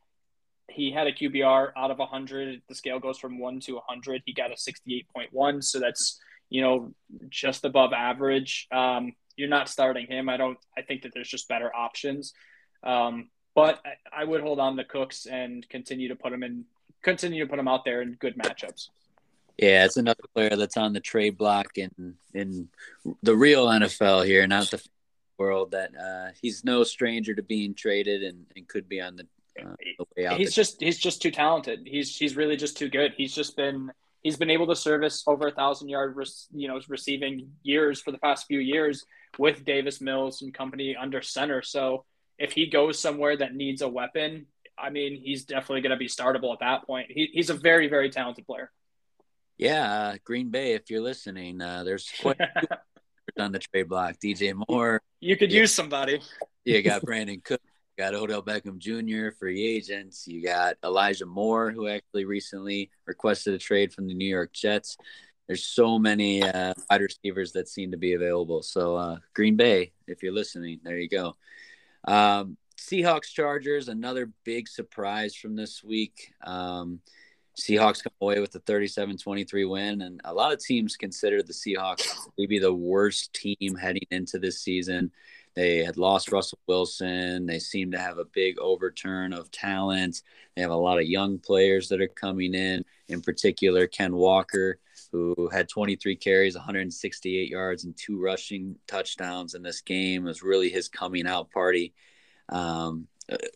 S2: He had a QBR out of 100. The scale goes from one to 100. He got a 68.1, so that's you know just above average. Um, you're not starting him. I don't. I think that there's just better options. Um, but I, I, would hold on to Cooks and continue to put him in, continue to put him out there in good matchups.
S1: Yeah, it's another player that's on the trade block in in the real NFL here, not the world. That uh, he's no stranger to being traded and, and could be on the, uh, the way out.
S2: He's just he's just too talented. He's he's really just too good. He's just been he's been able to service over a thousand yard you know receiving years for the past few years with Davis Mills and company under center. So if he goes somewhere that needs a weapon, I mean, he's definitely going to be startable at that point. He, he's a very very talented player.
S1: Yeah, uh, Green Bay, if you're listening, uh, there's quite on the trade block. DJ Moore.
S2: You could use somebody.
S1: You got Brandin Cook. You got Odell Beckham Jr. free agents. You got Elijah Moore, who actually recently requested a trade from the New York Jets. There's so many uh, wide receivers that seem to be available. So uh, Green Bay, if you're listening, there you go. Um, Seahawks Chargers, another big surprise from this week. Um, Seahawks come away with a 37-23 win, and a lot of teams consider the Seahawks maybe the worst team heading into this season. They had lost Russell Wilson. They seem to have a big overturn of talent. They have a lot of young players that are coming in. In particular, Ken Walker, who had 23 carries, 168 yards, and two rushing touchdowns in this game, it was really his coming out party. Um,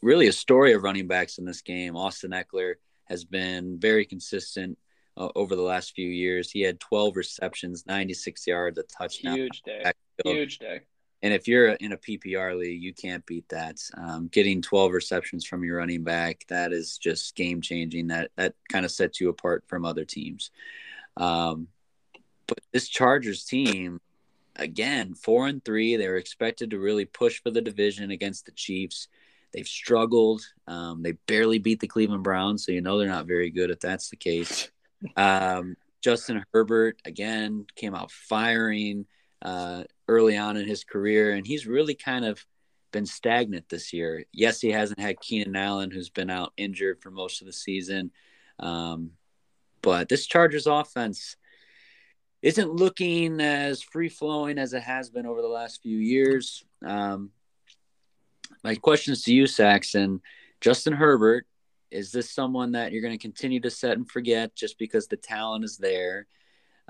S1: really, a story of running backs in this game. Austin Ekeler has been very consistent uh, over the last few years. He had 12 receptions, 96 yards, a touchdown.
S2: Huge day. Huge day.
S1: And if you're in a PPR league, you can't beat that. Um, getting 12 receptions from your running back, that is just game changing. That that kind of sets you apart from other teams. Um, but this Chargers team, again, four and three, they were expected to really push for the division against the Chiefs. They've struggled. Um, they barely beat the Cleveland Browns, so you know they're not very good if that's the case. Um, Justin Herbert again came out firing uh, early on in his career, and he's really kind of been stagnant this year. Yes, he hasn't had Keenan Allen, who's been out injured for most of the season, um, but this Chargers offense isn't looking as free flowing as it has been over the last few years. Um, my questions to you, Saxon. Justin Herbert, is this someone that you're going to continue to set and forget just because the talent is there?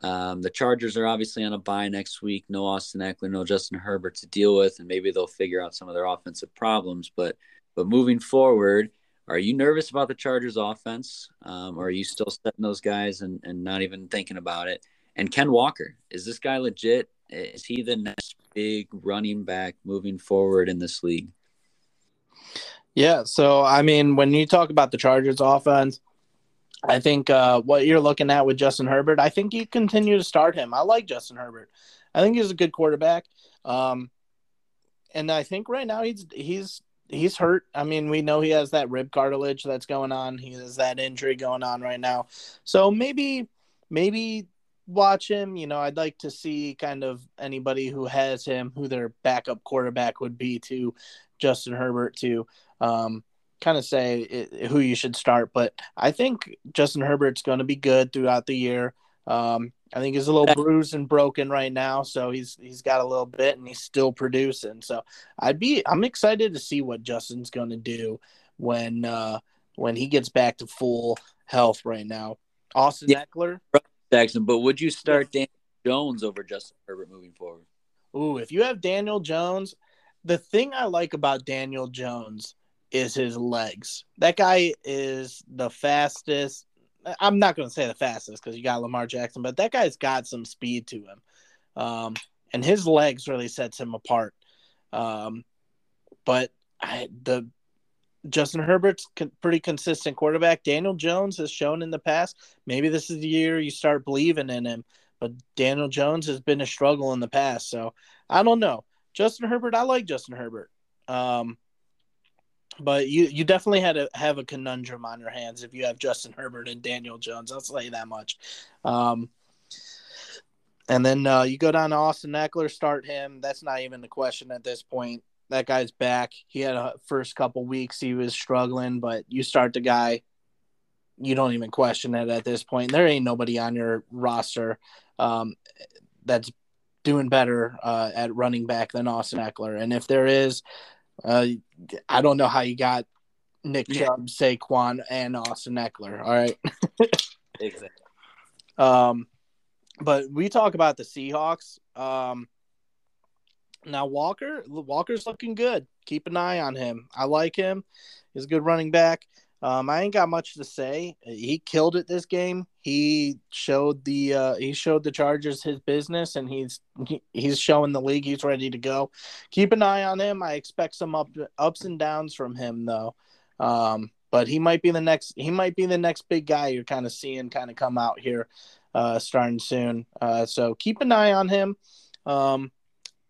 S1: Um, the Chargers are obviously on a bye next week. No Austin Ekeler, no Justin Herbert to deal with, and maybe they'll figure out some of their offensive problems. But but moving forward, are you nervous about the Chargers offense, um, or are you still setting those guys and, and not even thinking about it? And Ken Walker, is this guy legit? Is he the next big running back moving forward in this league?
S3: Yeah. So, I mean, when you talk about the Chargers offense, I think uh, what you're looking at with Justin Herbert, I think you continue to start him. I like Justin Herbert. I think he's a good quarterback. Um, and I think right now he's he's he's hurt. I mean, we know he has that rib cartilage that's going on. He has that injury going on right now. So maybe maybe watch him. You know, I'd like to see kind of anybody who has him, who their backup quarterback would be to Justin Herbert to um, kind of say it, who you should start. But I think Justin Herbert's going to be good throughout the year. Um, I think he's a little bruised and broken right now, so he's he's got a little bit and he's still producing. So I'd be I'm excited to see what Justin's going to do when uh, when he gets back to full health. Right now, Austin yeah. Ekeler,
S1: Jackson. But would you start Daniel Jones over Justin Herbert moving forward?
S3: Ooh, if you have Daniel Jones, the thing I like about Daniel Jones is his legs. That guy is the fastest. I'm not going to say the fastest because you got Lamar Jackson, but that guy's got some speed to him, um, and his legs really sets him apart. Um, but I, the Justin Herbert's con- pretty consistent quarterback. Daniel Jones has shown in the past. Maybe this is the year you start believing in him. But Daniel Jones has been a struggle in the past. So I don't know. Justin Herbert, I like Justin Herbert. Um, but you you definitely had to have a conundrum on your hands if you have Justin Herbert and Daniel Jones. I'll say that much. Um, and then uh, you go down to Austin Ekeler, start him. That's not even the question at this point that guy's back. He had a first couple weeks he was struggling, but you start the guy, you don't even question it at this point. There ain't nobody on your roster um, that's doing better uh, at running back than Austin Ekeler. And if there is, uh, I don't know how you got Nick Chubb, Saquon, and Austin Ekeler. All right.
S1: exactly.
S3: Um, but we talk about the Seahawks. Um, now Walker, Walker's looking good. Keep an eye on him. I like him. He's a good running back. Um, I ain't got much to say. He killed it this game. He showed the uh, he showed the Chargers his business, and he's he, he's showing the league he's ready to go. Keep an eye on him. I expect some up ups and downs from him though. Um, but he might be the next he might be the next big guy you're kind of seeing kind of come out here uh, starting soon. Uh, so keep an eye on him. Um,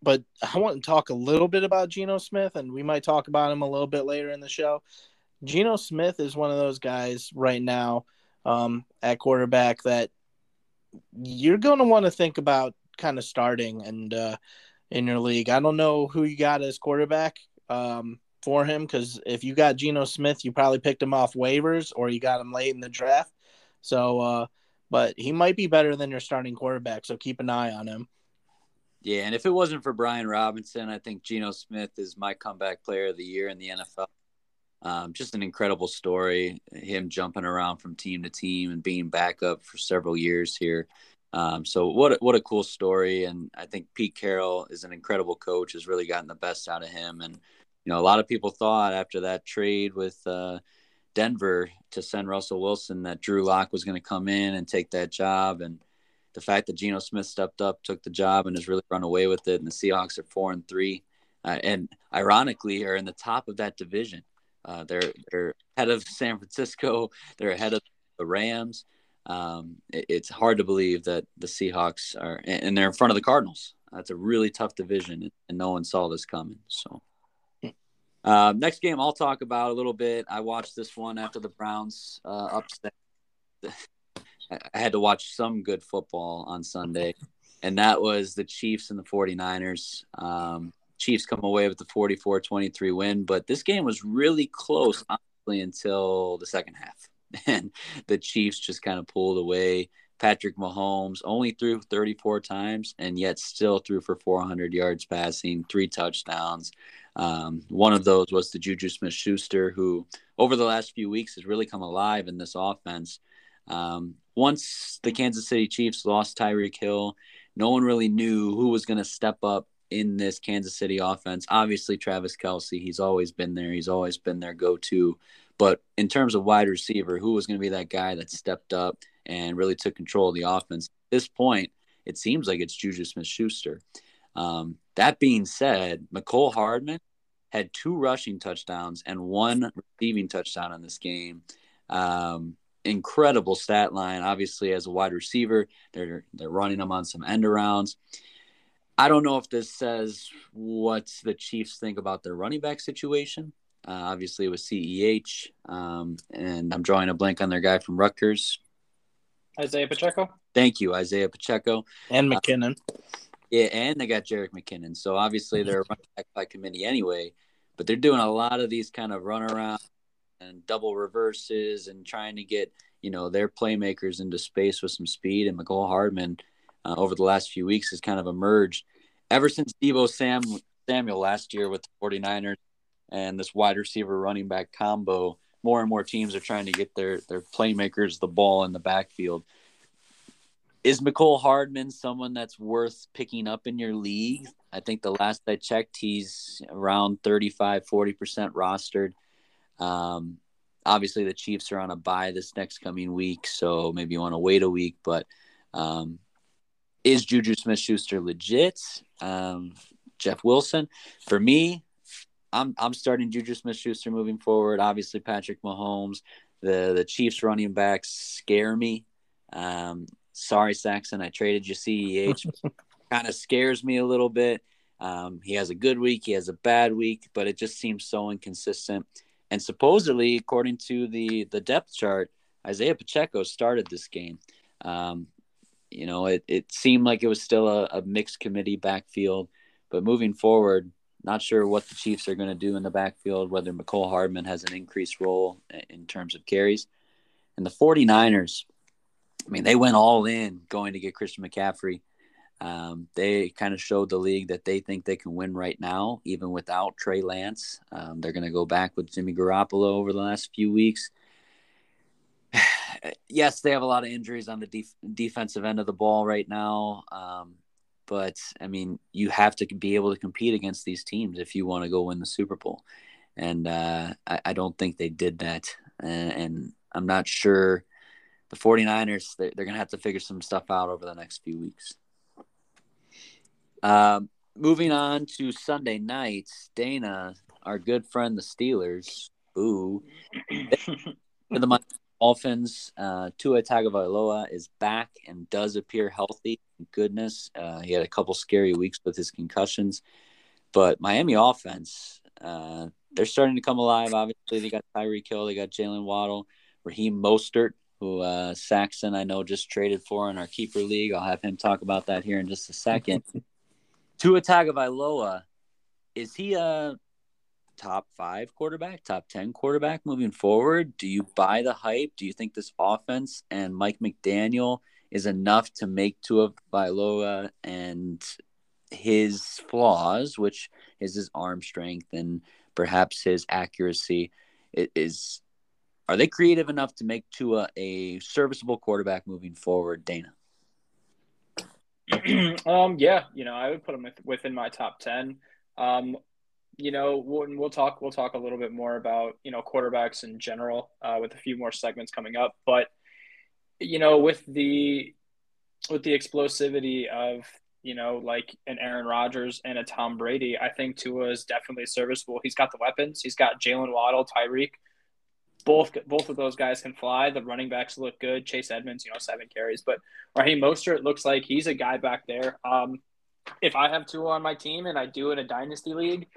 S3: but I want to talk a little bit about Geno Smith, and we might talk about him a little bit later in the show. Geno Smith is one of those guys right now um, at quarterback that you're going to want to think about kind of starting and uh, in your league. I don't know who you got as quarterback um, for him because if you got Geno Smith, you probably picked him off waivers or you got him late in the draft. So, uh, but he might be better than your starting quarterback. So keep an eye on him.
S1: Yeah, and if it wasn't for Brian Robinson, I think Geno Smith is my comeback player of the year in the NFL. Um, just an incredible story. Him jumping around from team to team and being backup for several years here. Um, so what a, what a cool story, and I think Pete Carroll is an incredible coach. Has really gotten the best out of him, and you know a lot of people thought after that trade with uh, Denver to send Russell Wilson that Drew Lock was going to come in and take that job, and the fact that Geno Smith stepped up, took the job, and has really run away with it, and the Seahawks are four and three, uh, and ironically are in the top of that division. Uh, they're they're ahead of San Francisco. They're ahead of the Rams. Um, it, it's hard to believe that the Seahawks are, and they're in front of the Cardinals. That's a really tough division, and no one saw this coming. So. Uh, next game I'll talk about a little bit. I watched this one after the Browns uh, upset I had to watch some good football on Sunday, and that was the Chiefs and the 49ers. Um, Chiefs come away with the 44 23 win, but this game was really close, honestly, until the second half. And the Chiefs just kind of pulled away. Patrick Mahomes only threw 34 times and yet still threw for 400 yards passing, three touchdowns. Um, one of those was the Juju Smith Schuster, who over the last few weeks has really come alive in this offense. Um, once the Kansas City Chiefs lost Tyreek Hill, no one really knew who was going to step up in this Kansas City offense. Obviously, Travis Kelce, he's always been there. He's always been their go to. But in terms of wide receiver, who was going to be that guy that stepped up and really took control of the offense? At this point, it seems like it's Juju Smith Schuster. Um, that being said, Mecole Hardman had two rushing touchdowns and one receiving touchdown in this game. Um, incredible stat line. Obviously, as a wide receiver, they're they're running them on some end arounds. I don't know if this says what the Chiefs think about their running back situation. Uh, obviously, with CEH, um, and I'm drawing a blank on their guy from Rutgers.
S2: Isaiah Pacheco.
S1: Thank you, Isaiah Pacheco
S3: and McKinnon. Uh,
S1: yeah, and they got Jerick McKinnon. So obviously they're a running back by committee anyway, but they're doing a lot of these kind of run around and double reverses and trying to get you know their playmakers into space with some speed. And Mecole Hardman uh, over the last few weeks has kind of emerged ever since Deebo Sam Samuel last year with the 49ers and this wide receiver running back combo. More and more teams are trying to get their their playmakers the ball in the backfield. Is Mecole Hardman someone that's worth picking up in your league? I think the last I checked, he's around 35, 40% rostered. Um, obviously, the Chiefs are on a bye this next coming week, so maybe you want to wait a week. But um, is Juju Smith Schuster legit? Um, Jeff Wilson. For me, I'm I'm starting Juju Smith Schuster moving forward. Obviously, Patrick Mahomes. The the Chiefs running backs scare me. Um, sorry, Saxon, I traded you CEH. kind of scares me a little bit. Um, he has a good week, he has a bad week, but it just seems so inconsistent. And supposedly, according to the the depth chart, Isaiah Pacheco started this game. Um, you know, it, it seemed like it was still a, a mixed committee backfield, but moving forward, not sure what the Chiefs are going to do in the backfield, whether Mecole Hardman has an increased role in terms of carries. And the 49ers, I mean, they went all in going to get Christian McCaffrey. Um, they kind of showed the league that they think they can win right now, even without Trey Lance. Um, they're going to go back with Jimmy Garoppolo over the last few weeks. Yes, they have a lot of injuries on the def- defensive end of the ball right now. Um, but I mean, you have to be able to compete against these teams if you want to go win the Super Bowl. And uh, I, I, don't think they did that. And, and, I'm not sure the 49ers, they're, they're going to have to figure some stuff out over the next few weeks. Um, moving on to Sunday night, Dana, our good friend, the Steelers, boo. the Dolphins, uh, Tua Tagovailoa is back and does appear healthy. Goodness, uh, he had a couple scary weeks with his concussions, but Miami offense, uh, they're starting to come alive. Obviously, they got Tyreek Hill, they got Jaylen Waddle, Raheem Mostert, who uh, Saxon I know just traded for in our keeper league. I'll have him talk about that here in just a second. Tua Tagovailoa, is he a top five quarterback, top 10 quarterback moving forward? Do you buy the hype? Do you think this offense and Mike McDaniel is enough to make Tua Vailoa and his flaws, which is his arm strength and perhaps his accuracy, is are they creative enough to make Tua a serviceable quarterback moving forward, Dana?
S2: um, yeah, you know, I would put him within my top ten. Um, you know, we'll, we'll talk we'll talk a little bit more about you know quarterbacks in general uh, with a few more segments coming up. But you know, with the with the explosivity of you know like an Aaron Rodgers and a Tom Brady, I think Tua is definitely serviceable. He's got the weapons. He's got Jaylen Waddle, Tyreek. Both both of those guys can fly. The running backs look good. Chase Edmonds, you know, seven carries, but Raheem Mostert looks like he's a guy back there. Um, if I have Tua on my team and I do in a dynasty league,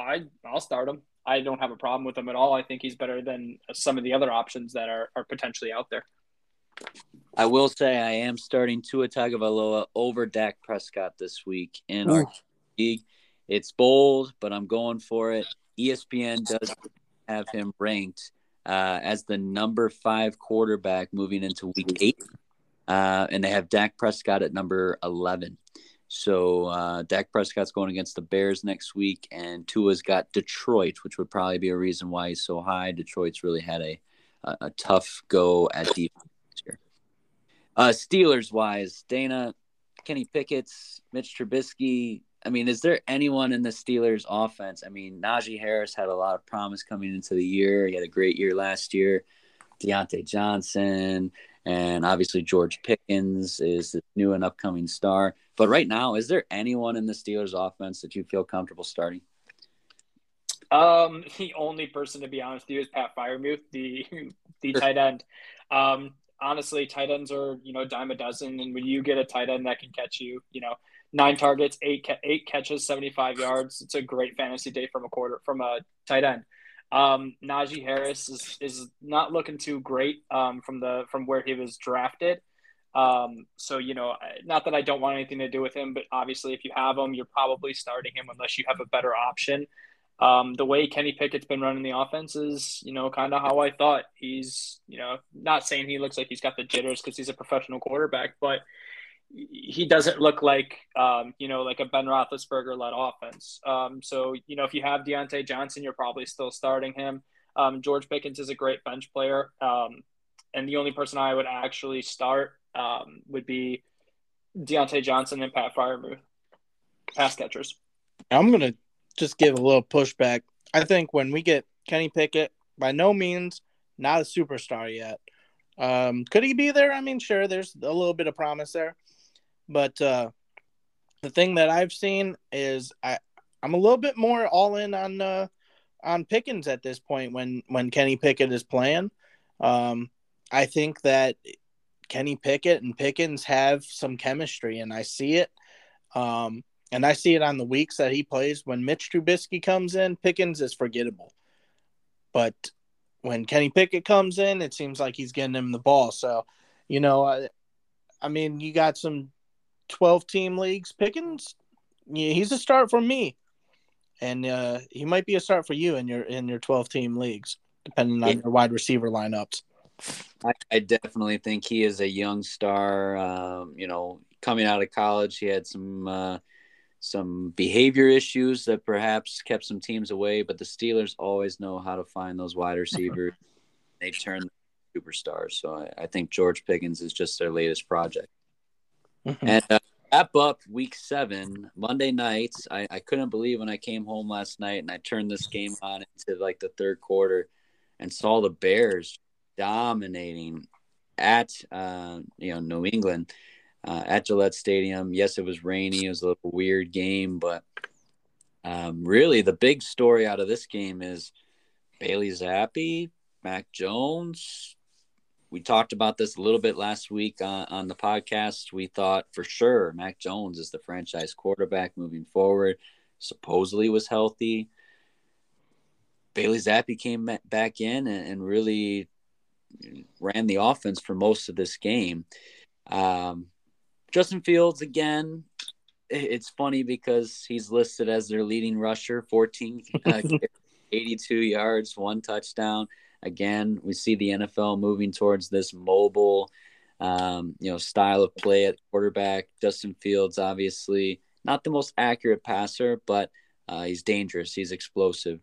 S2: I I'll start him. I don't have a problem with him at all. I think he's better than some of the other options that are, are potentially out there.
S1: I will say I am starting Tua Tagovailoa over Dak Prescott this week in Ooh. our league. It's bold, but I'm going for it. ESPN does have him ranked uh, as the number five quarterback moving into week eight, uh, and they have Dak Prescott at number eleven. So uh, Dak Prescott's going against the Bears next week, and Tua's got Detroit, which would probably be a reason why he's so high. Detroit's really had a a, a tough go at defense here. Uh, Steelers wise, Dana, Kenny Pickett's, Mitch Trubisky. I mean, is there anyone in the Steelers offense? I mean, Najee Harris had a lot of promise coming into the year. He had a great year last year. Diontae Johnson, and obviously George Pickens is the new and upcoming star. But right now, is there anyone in the Steelers offense that you feel comfortable starting?
S2: Um, the only person to be honest with you is Pat Freiermuth, the the tight end. Um, honestly, tight ends are you know dime a dozen, and when you get a tight end that can catch you, you know, nine targets, eight eight catches, seventy five yards, it's a great fantasy day from a quarter from a tight end. Um, Najee Harris is, is not looking too great um, from the from where he was drafted. Um, so you know, not that I don't want anything to do with him, but obviously, if you have him, you're probably starting him unless you have a better option. Um, the way Kenny Pickett's been running the offense is, you know, kind of how I thought. He's, you know, not saying he looks like he's got the jitters because he's a professional quarterback, but he doesn't look like, um, you know, like a Ben Roethlisberger led offense. Um, so, you know, if you have Diontae Johnson, you're probably still starting him. Um, George Pickens is a great bench player. Um, and the only person I would actually start um, would be Diontae Johnson and Pat Freiermuth, pass catchers.
S3: I'm to just give a little pushback. I think when we get Kenny Pickett, by no means not a superstar yet. Um, could he be there? I mean, sure, there's a little bit of promise there, but uh, the thing that I've seen is I I'm a little bit more all in on uh, on Pickens at this point when when Kenny Pickett is playing. Um, I think that Kenny Pickett and Pickens have some chemistry, and I see it. Um, and I see it on the weeks that he plays. When Mitch Trubisky comes in, Pickens is forgettable. But when Kenny Pickett comes in, it seems like he's getting him the ball. So, you know, I, I mean, you got some 12 team leagues. Pickens, yeah, he's a start for me. And uh, he might be a start for you in your in your 12 team leagues, depending on yeah. your wide receiver lineups.
S1: I, I, definitely think he is a young star. Um, you know, coming out of college, he had some uh, some behavior issues that perhaps kept some teams away. But the Steelers always know how to find those wide receivers. they turn them superstars. So I, I, think George Pickens is just their latest project. Mm-hmm. And uh, wrap up week seven, Monday nights. I, I couldn't believe when I came home last night and I turned this game on into like the third quarter and saw the Bears dominating at uh, you know New England uh, at Gillette Stadium. Yes, it was rainy. It was a little weird game, but um, really the big story out of this game is Bailey Zappe, Mac Jones. We talked about this a little bit last week on, on the podcast. We thought for sure Mac Jones is the franchise quarterback moving forward. Supposedly was healthy. Bailey Zappe came back in and, and really ran the offense for most of this game. Um, Justin Fields again. It's funny because he's listed as their leading rusher, 14, uh, 82 yards, one touchdown. Again, we see the NFL moving towards this mobile, um, you know, style of play at quarterback. Justin Fields, obviously, not the most accurate passer, but uh, he's dangerous. He's explosive.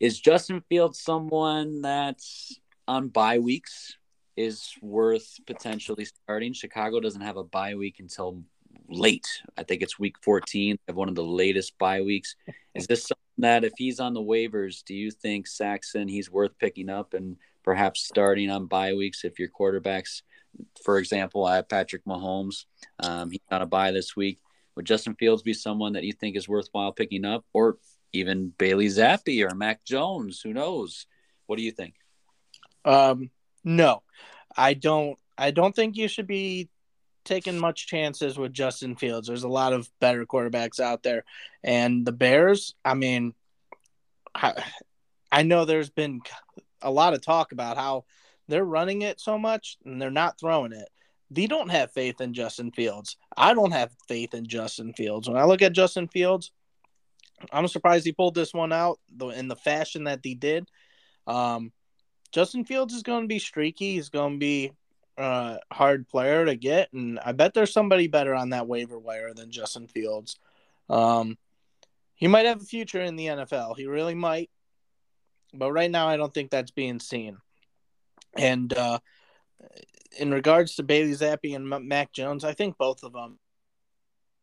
S1: Is Justin Fields someone that's on bye weeks is worth potentially starting. Chicago doesn't have a bye week until late. I think it's week 14 of one of the latest bye weeks. Is this something that if he's on the waivers, do you think Saxon he's worth picking up and perhaps starting on bye weeks if your quarterbacks, for example, I have Patrick Mahomes, um, he's on a bye this week. Would Justin Fields be someone that you think is worthwhile picking up, or even Bailey Zappe or Mac Jones? Who knows? What do you think?
S3: Um, no, I don't. I don't think you should be taking much chances with Justin Fields. There's a lot of better quarterbacks out there, and the Bears. I mean, I, I know there's been a lot of talk about how they're running it so much and they're not throwing it. They don't have faith in Justin Fields. I don't have faith in Justin Fields. When I look at Justin Fields, I'm surprised he pulled this one out in the fashion that he did. Um, Justin Fields is going to be streaky. He's going to be a hard player to get, and I bet there's somebody better on that waiver wire than Justin Fields. Um, he might have a future in the NFL. He really might, but right now I don't think that's being seen. And uh, in regards to Bailey Zappe and Mac Jones, I think both of them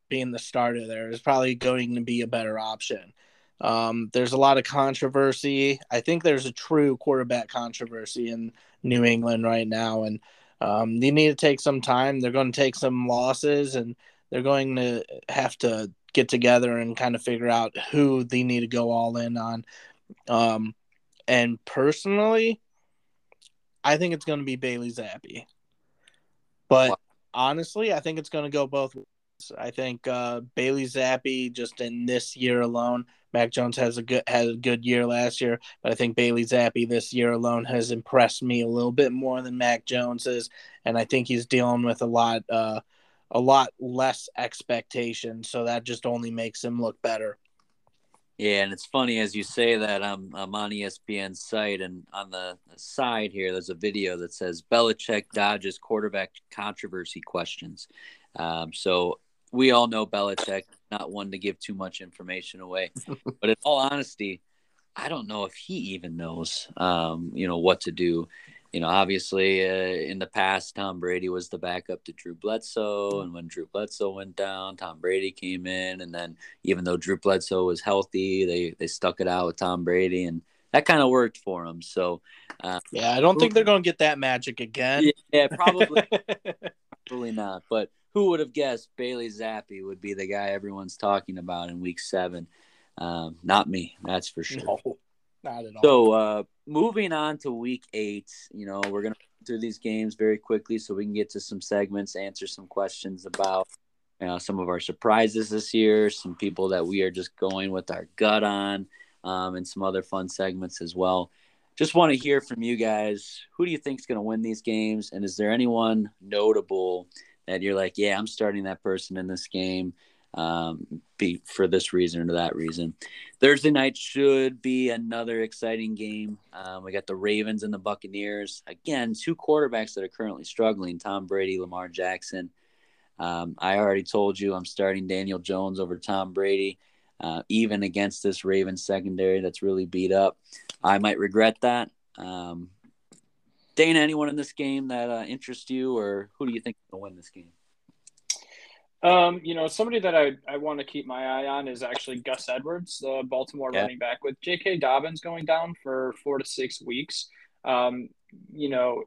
S3: being the starter there is probably going to be a better option. Um, there's a lot of controversy. I think there's a true quarterback controversy in New England right now, and um, they need to take some time. They're going to take some losses, and they're going to have to get together and kind of figure out who they need to go all in on. Um, and personally, I think it's going to be Bailey Zappe. But honestly, I think it's going to go both ways. I think uh, Bailey Zappe just in this year alone Mac Jones has a good had a good year last year, but I think Bailey Zappe this year alone has impressed me a little bit more than Mac Jones is, and I think he's dealing with a lot uh, a lot less expectation, so that just only makes him look better.
S1: Yeah, and it's funny as you say that. I'm, I'm on ESPN's site, and on the, the side here, there's a video that says Belichick dodges quarterback controversy questions. Um, so we all know Belichick, not one to give too much information away. but in all honesty, I don't know if he even knows, um, you know, what to do. You know, obviously, uh, in the past, Tom Brady was the backup to Drew Bledsoe, and when Drew Bledsoe went down, Tom Brady came in, and then even though Drew Bledsoe was healthy, they they stuck it out with Tom Brady, and that kind of worked for them. So, uh,
S3: yeah, I don't think they're going to get that magic again.
S1: Yeah, probably, probably not. But who would have guessed Bailey Zappe would be the guy everyone's talking about in Week Seven? Um, not me, that's for sure.
S3: No, not at all.
S1: So, uh, moving on to Week Eight, you know, we're gonna through these games very quickly so we can get to some segments, answer some questions about you know, some of our surprises this year, some people that we are just going with our gut on, um, and some other fun segments as well. Just want to hear from you guys. Who do you think is going to win these games? And is there anyone notable that you're like, yeah, I'm starting that person in this game? um, be for this reason or that reason. Thursday night should be another exciting game. Um, we got the Ravens and the Buccaneers. Again, two quarterbacks that are currently struggling Tom Brady, Lamar Jackson. Um, I already told you I'm starting Daniel Jones over Tom Brady, uh, even against this Ravens secondary that's really beat up. I might regret that. Um, Dana, anyone in this game that uh, interests you, or who do you think will win this game?
S2: Um, you know, somebody that I, I want to keep my eye on is actually Gus Edwards, the Baltimore yeah. running back. With J.K. Dobbins going down for four to six weeks, um, you know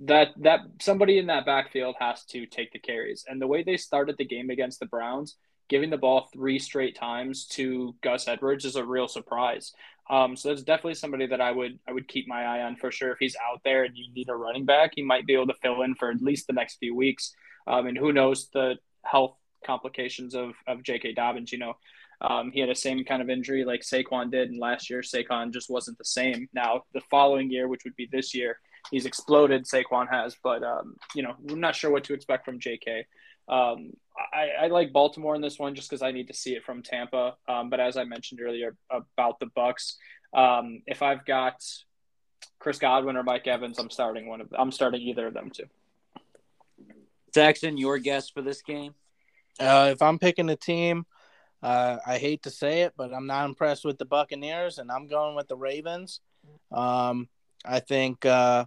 S2: that that somebody in that backfield has to take the carries. And the way they started the game against the Browns, giving the ball three straight times to Gus Edwards is a real surprise. Um, so that's definitely somebody that I would I would keep my eye on for sure. If he's out there and you need a running back, he might be able to fill in for at least the next few weeks. Um, and who knows the health complications of of J.K. Dobbins. You know, um, he had a same kind of injury like Saquon did, and last year Saquon just wasn't the same. Now the following year, which would be this year, he's exploded. Saquon has, but um, you know, we're not sure what to expect from J.K. Um, I, I, like Baltimore in this one just because I need to see it from Tampa. Um, but as I mentioned earlier about the Bucs, um, if I've got Chris Godwin or Mike Evans, I'm starting one of. I'm starting either of them too.
S1: Jackson, your guess for this game?
S3: Uh, if I'm picking a team, uh, I hate to say it, but I'm not impressed with the Buccaneers, and I'm going with the Ravens. Um, I think uh,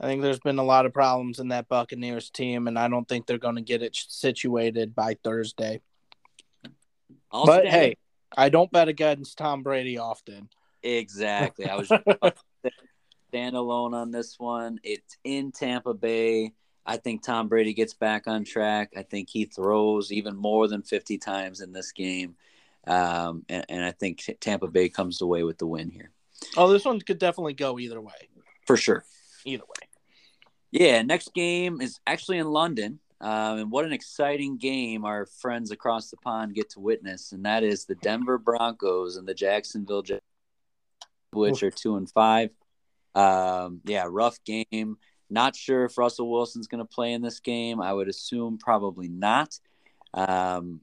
S3: I think there's been a lot of problems in that Buccaneers team, and I don't think they're going to get it situated by Thursday. I'll but stand. hey, I don't bet against Tom Brady often.
S1: Exactly. I was stand alone on this one. It's in Tampa Bay. I think Tom Brady gets back on track. I think he throws even more than 50 times in this game. Um, and, and, I think Tampa Bay comes away with the win here.
S3: Oh, this one could definitely go either way.
S1: For sure.
S3: Either way.
S1: Yeah, next game is actually in London. Um, and what an exciting game our friends across the pond get to witness. And that is the Denver Broncos and the Jacksonville which are two and five. Um, yeah, rough game. Not sure if Russell Wilson's going to play in this game. I would assume probably not. Um,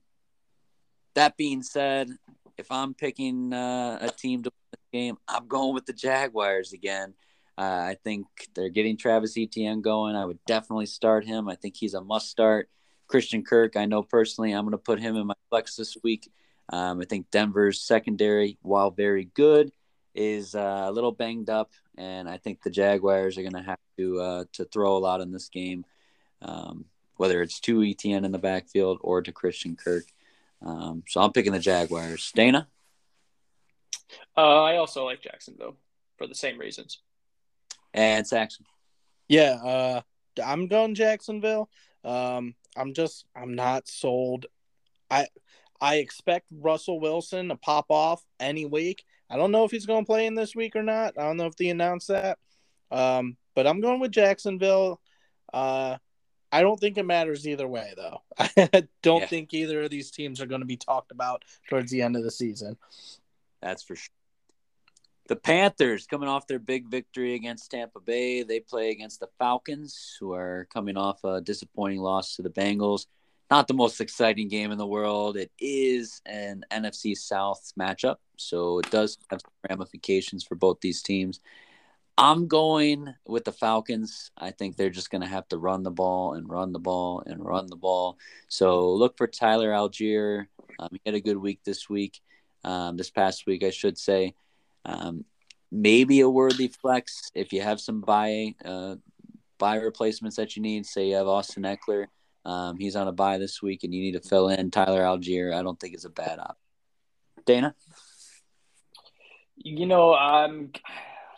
S1: that being said, if I'm picking uh, a team to win the game, I'm going with the Jaguars again. Uh, I think they're getting Travis Etienne going. I would definitely start him. I think he's a must start. Christian Kirk, I know personally, I'm going to put him in my flex this week. Um, I think Denver's secondary, while very good, is uh, a little banged up, and I think the Jaguars are going to have to uh, to throw a lot in this game, um, whether it's to Etienne in the backfield or to Christian Kirk. Um, so I'm picking the Jaguars. Dana.
S2: Uh, I also like Jacksonville for the same reasons.
S1: And Saxon.
S3: Yeah, uh, I'm going Jacksonville. Um, I'm just I'm not sold. I I expect Russell Wilson to pop off any week. I don't know if he's going to play in this week or not. I don't know if they announced that. Um, but I'm going with Jacksonville. Uh, I don't think it matters either way, though. I don't yeah. think either of these teams are going to be talked about towards the end of the season.
S1: That's for sure. The Panthers coming off their big victory against Tampa Bay. They play against the Falcons, who are coming off a disappointing loss to the Bengals not the most exciting game in the world. It is an NFC South matchup, so it does have ramifications for both these teams. I'm going with the Falcons. I think they're just going to have to run the ball and run the ball and run the ball. So look for Tyler Allgeier. Um, he had a good week this week, um, this past week, I should say. Um, maybe a worthy flex if you have some bye uh, bye replacements that you need. Say you have Austin Ekeler, um, he's on a bye this week, and you need to fill in Tyler Allgeier. I don't think it's a bad option. Dana.
S2: You know, I'm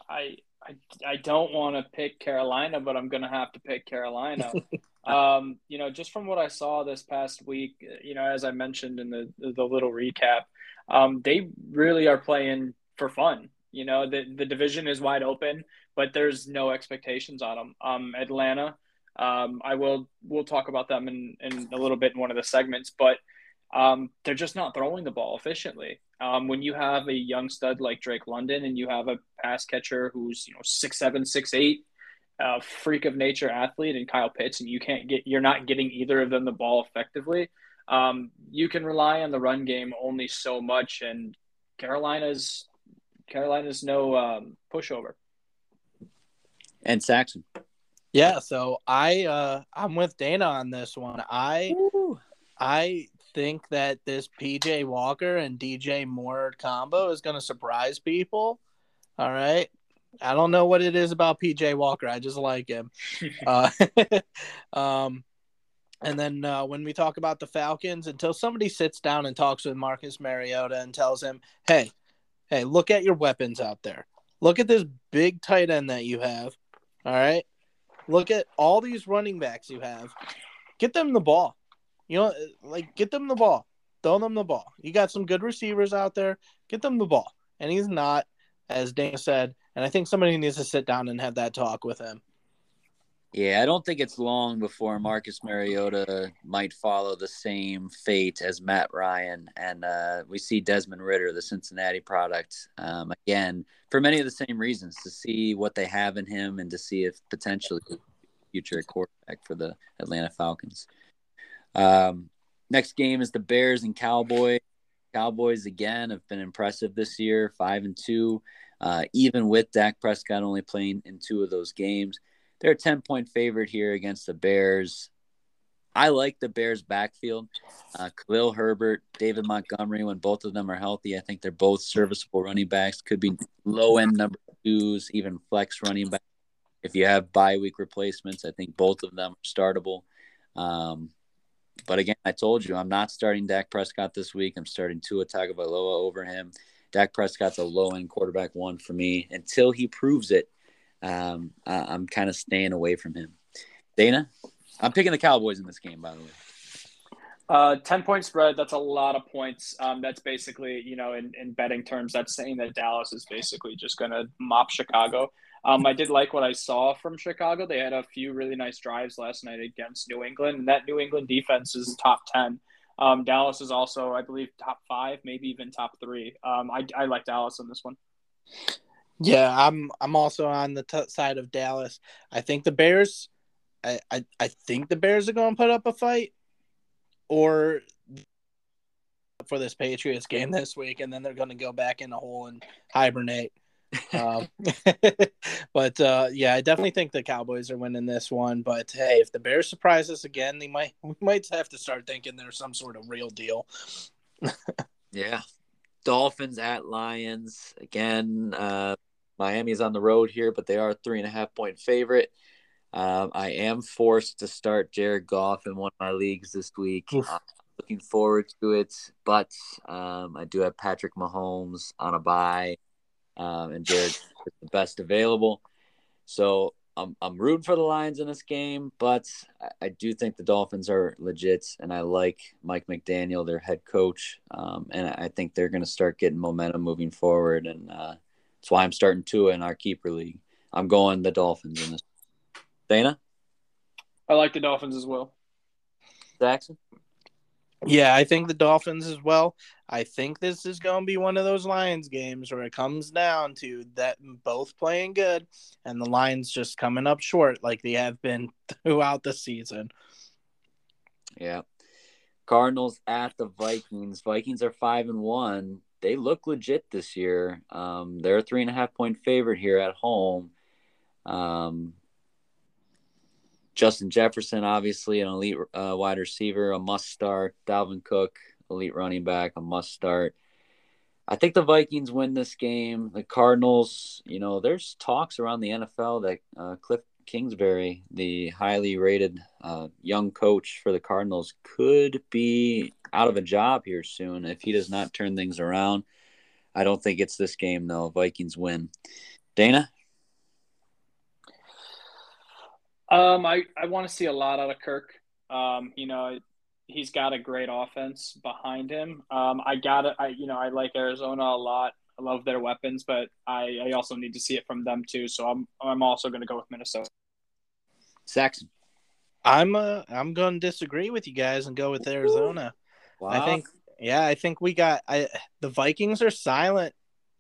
S2: I I, I don't want to pick Carolina, but I'm going to have to pick Carolina. um, you know, just from what I saw this past week, you know, as I mentioned in the the little recap, um, they really are playing for fun. You know, the the division is wide open, but there's no expectations on them. Um, Atlanta, um, I will we'll talk about them in in a little bit in one of the segments, but um, they're just not throwing the ball efficiently. Um, when you have a young stud like Drake London and you have a pass catcher who's you know six seven six eight, a freak of nature athlete, and Kyle Pitts, and you can't get you're not getting either of them the ball effectively. Um, you can rely on the run game only so much, and Carolina's Carolina's no um, pushover.
S1: And Saxon.
S3: Yeah, so I uh I'm with Dana on this one. I Ooh. I think that this PJ Walker and DJ Moore combo is going to surprise people. All right. I don't know what it is about PJ Walker. I just like him. uh, um, and then uh, when we talk about the Falcons, until somebody sits down and talks with Marcus Mariota and tells him, hey, hey, look at your weapons out there. Look at this big tight end that you have. All right. Look at all these running backs you have. Get them the ball. You know, like get them the ball, throw them the ball. You got some good receivers out there. Get them the ball, and he's not, as Dana said. And I think somebody needs to sit down and have that talk with him.
S1: Yeah, I don't think it's long before Marcus Mariota might follow the same fate as Matt Ryan, and uh, we see Desmond Ridder, the Cincinnati product, um, again for many of the same reasons to see what they have in him and to see if potentially future quarterback for the Atlanta Falcons. Um, next game is the Bears and Cowboys. Cowboys again have been impressive this year, five and two. Uh, even with Dak Prescott only playing in two of those games, they're a ten point favorite here against the Bears. I like the Bears backfield. Uh, Khalil Herbert, David Montgomery, when both of them are healthy, I think they're both serviceable running backs. Could be low end number twos, even flex running back. If you have bye week replacements, I think both of them are startable. Um, but again, I told you I'm not starting Dak Prescott this week. I'm starting Tua Tagovailoa over him. Dak Prescott's a low end quarterback one for me until he proves it. Um, I, am kind of staying away from him. Dana, I'm picking the Cowboys in this game, by the way.
S2: Uh, 10 point spread, that's a lot of points. Um, that's basically, you know, in, in betting terms, that's saying that Dallas is basically just going to mop Chicago. Um, I did like what I saw from Chicago. They had a few really nice drives last night against New England, and that New England defense is top 10. Um, Dallas is also, I believe, top five, maybe even top three. Um, I, I like Dallas in this one.
S3: Yeah, I'm I'm also on the t- side of Dallas. I think the Bears, I, I, I think the Bears are going to put up a fight, or for this Patriots game this week, and then they're going to go back in a hole and hibernate um, but uh, yeah, I definitely think the Cowboys are winning this one. But hey, if the Bears surprise us again, they might we might have to start thinking they're some sort of real deal.
S1: yeah, Dolphins at Lions again. Uh, Miami's on the road here, but they are three and a half point favorite. Um, I am forced to start Jared Goff in one of my leagues this week. looking forward to it, but um, I do have Patrick Mahomes on a bye um, and Jared is the best available. So I'm I'm rooting for the Lions in this game, but I, I, do think the Dolphins are legit, and I like Mike McDaniel, their head coach, um, and I think they're going to start getting momentum moving forward, and uh, that's why I'm starting Tua in our keeper league. I'm going the Dolphins in this. Dana,
S2: I like the Dolphins as well.
S1: Jackson.
S3: Yeah, I think the Dolphins as well. I think this is going to be one of those Lions games where it comes down to that both playing good and the Lions just coming up short like they have been throughout the season.
S1: Yeah. Cardinals at the Vikings. Vikings are five and one. They look legit this year. Um, they're a three and a half point favorite here at home. Um, Justin Jefferson, obviously an elite uh, wide receiver, a must start. Dalvin Cook, elite running back, a must start. I think the Vikings win this game. The Cardinals, you know, there's talks around the NFL that uh, Cliff Kingsbury, the highly rated uh, young coach for the Cardinals, could be out of a job here soon if he does not turn things around. I don't think it's this game though. Vikings win. Dana.
S2: Um, I I want to see a lot out of Kirk. Um, you know, he's got a great offense behind him. Um, I got it. I you know I like Arizona a lot. I love their weapons, but I, I also need to see it from them too. So I'm I'm also going to go with Minnesota.
S1: Saxon.
S3: I'm uh I'm going to disagree with you guys and go with Arizona.
S1: Wow.
S3: I think yeah, I think we got I the Vikings are silent.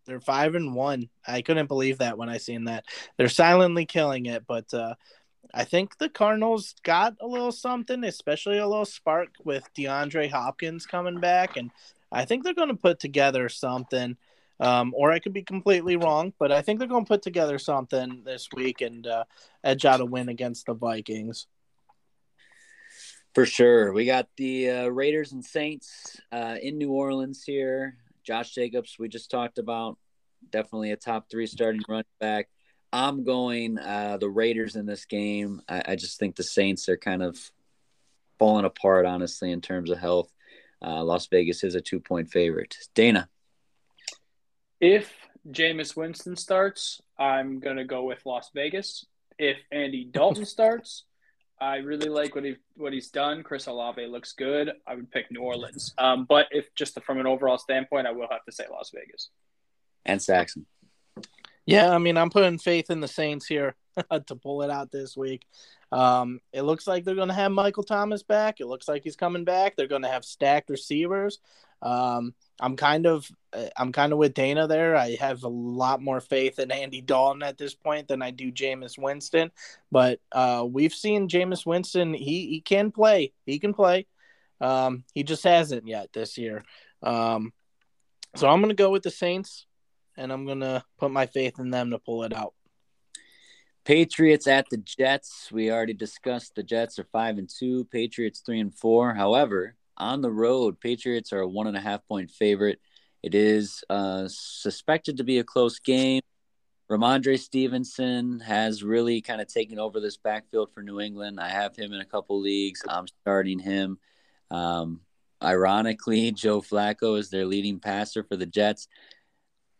S3: They're 5 and 1. I couldn't believe that when I seen that. They're silently killing it, but uh I think the Cardinals got a little something, especially a little spark with DeAndre Hopkins coming back and I think they're going to put together something um, or I could be completely wrong, but I think they're going to put together something this week and uh, edge out a win against the Vikings.
S1: For sure. We got the uh, Raiders and Saints uh, in New Orleans here. Josh Jacobs, we just talked about, definitely a top three starting running back. I'm going uh, the Raiders in this game. I, I, just think the Saints are kind of falling apart, honestly, in terms of health. Uh, Las Vegas is a two point favorite. Dana.
S2: If Jameis Winston starts, I'm going to go with Las Vegas. If Andy Dalton starts, I really like what he what he's done. Chris Olave looks good. I would pick New Orleans. Um, but if just from an overall standpoint, I will have to say Las Vegas.
S1: And Saxon.
S3: Yeah, I mean, I'm putting faith in the Saints here to pull it out this week. Um, it looks like they're going to have Michael Thomas back. It looks like he's coming back. They're going to have stacked receivers. Um, I'm kind of uh, I'm kind of with Dana there. I have a lot more faith in Andy Dalton at this point than I do Jameis Winston. But uh, we've seen Jameis Winston. He he can play. He can play. Um, he just hasn't yet this year. Um, so I'm gonna go with the Saints, and I'm gonna put my faith in them to pull it out.
S1: Patriots at the Jets. We already discussed the Jets are five and two. Patriots three and four. However, on the road. Patriots are a one and a half point favorite. It is uh, suspected to be a close game. Rhamondre Stevenson has really kind of taken over this backfield for New England. I have him in a couple leagues. I'm starting him. Um, ironically, Joe Flacco is their leading passer for the Jets.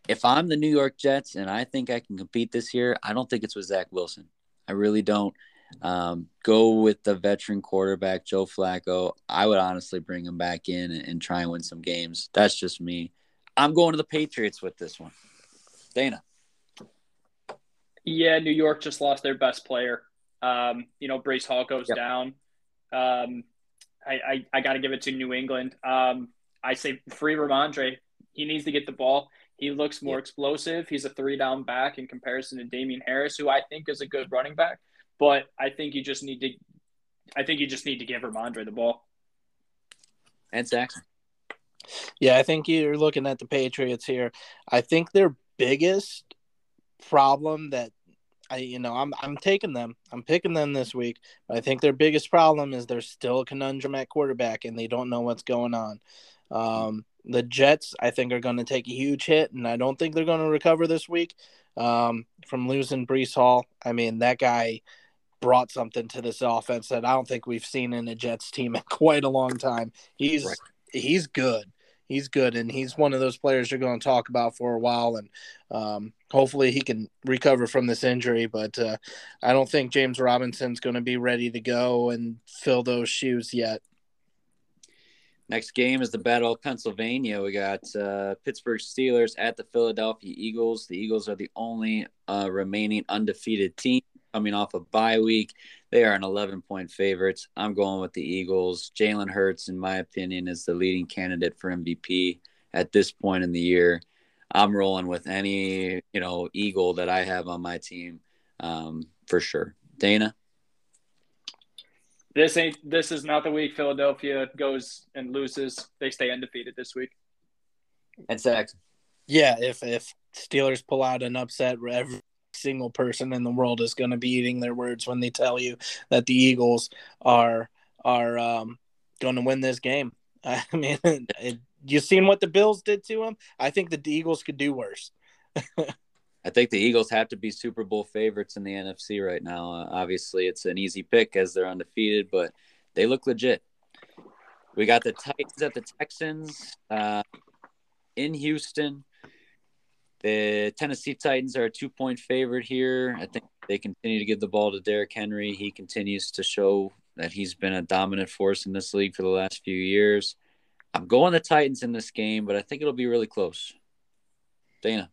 S1: If I'm the New York Jets and I think I can compete this year, I don't think it's with Zach Wilson. I really don't. Um, go with the veteran quarterback, Joe Flacco. I would honestly bring him back in and, and, try and win some games. That's just me. I'm going to the Patriots with this one. Dana.
S2: Yeah, New York just lost their best player. Um, you know, Breece Hall goes yep. down. Um, I, I, I got to give it to New England. Um, I say free Rhamondre. He needs to get the ball. He looks more yep. explosive. He's a three down back in comparison to Damien Harris, who I think is a good running back. But I think you just need to, I think you just need to give Rhamondre the ball.
S1: And Saxon.
S3: Yeah, I think you're looking at the Patriots here. I think their biggest problem that I, you know, I'm I'm taking them. I'm picking them this week. But I think their biggest problem is they're still a conundrum at quarterback and they don't know what's going on. Um, the Jets, I think, are going to take a huge hit, and I don't think they're going to recover this week um, from losing Breece Hall. I mean, that guy brought something to this offense that I don't think we've seen in a Jets team in quite a long time. He's right. he's good. He's good, and he's one of those players you're going to talk about for a while, and um, hopefully he can recover from this injury. But uh, I don't think James Robinson's going to be ready to go and fill those shoes yet.
S1: Next game is the Battle of Pennsylvania. We got uh, Pittsburgh Steelers at the Philadelphia Eagles. The Eagles are the only uh, remaining undefeated team coming off a bye week. They are an 11 point favorites. I'm going with the Eagles. Jalen Hurts, in my opinion, is the leading candidate for MVP at this point in the year. I'm rolling with any, you know, Eagle that I have on my team um, for sure. Dana?
S2: This ain't this is not the week Philadelphia goes and loses. They stay undefeated this week.
S1: And Saxon.
S3: Yeah, if if Steelers pull out an upset, every single person in the world is going to be eating their words when they tell you that the Eagles are are um, going to win this game. I mean, it, you seen what the Bills did to them? I think the Eagles could do worse.
S1: I think the Eagles have to be Super Bowl favorites in the NFC right now. Uh, obviously, it's an easy pick as they're undefeated, but they look legit. We got the Titans at the Texans uh, in Houston. The Tennessee Titans are a two point favorite here. I think they continue to give the ball to Derrick Henry. He continues to show that he's been a dominant force in this league for the last few years. I'm going the Titans in this game, but I think it'll be really close. Dana.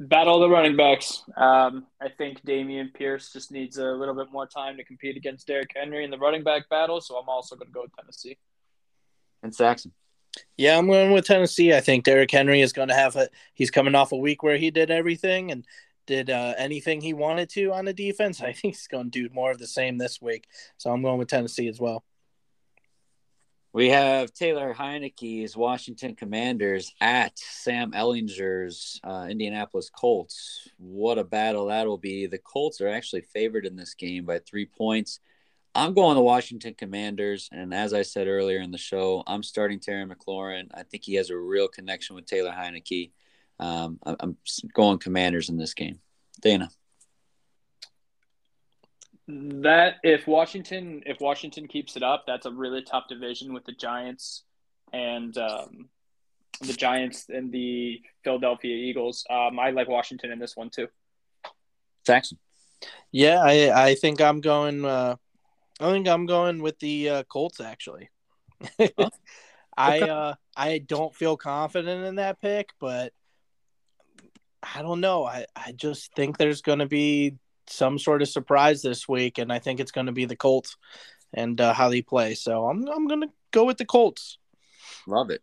S2: Battle the running backs. Um, I think Dameon Pierce just needs a little bit more time to compete against Derrick Henry in the running back battle, so I'm also going to go with Tennessee.
S1: And Saxon.
S3: Yeah, I'm going with Tennessee. I think Derrick Henry is going to have a. He's coming off a week where he did everything and did uh, anything he wanted to on the defense. I think he's going to do more of the same this week. So I'm going with Tennessee as well.
S1: We have Taylor Heinicke's Washington Commanders at Sam Ehlinger's uh, Indianapolis Colts. What a battle that will be. The Colts are actually favored in this game by three points. I'm going the Washington Commanders, and as I said earlier in the show, I'm starting Terry McLaurin. I think he has a real connection with Taylor Heinicke. Um, I'm going Commanders in this game. Dana
S2: that if Washington if Washington keeps it up, that's a really tough division with the Giants and um, the Giants and the Philadelphia Eagles. Um, I like Washington in this one too.
S1: Jackson.
S3: Yeah, I I think I'm going. Uh, I think I'm going with the uh, Colts actually. oh, I uh, I don't feel confident in that pick, but I don't know. I I just think there's going to be some sort of surprise this week, and I think it's going to be the Colts and uh, how they play. So I'm I'm going to go with the Colts.
S1: Love it.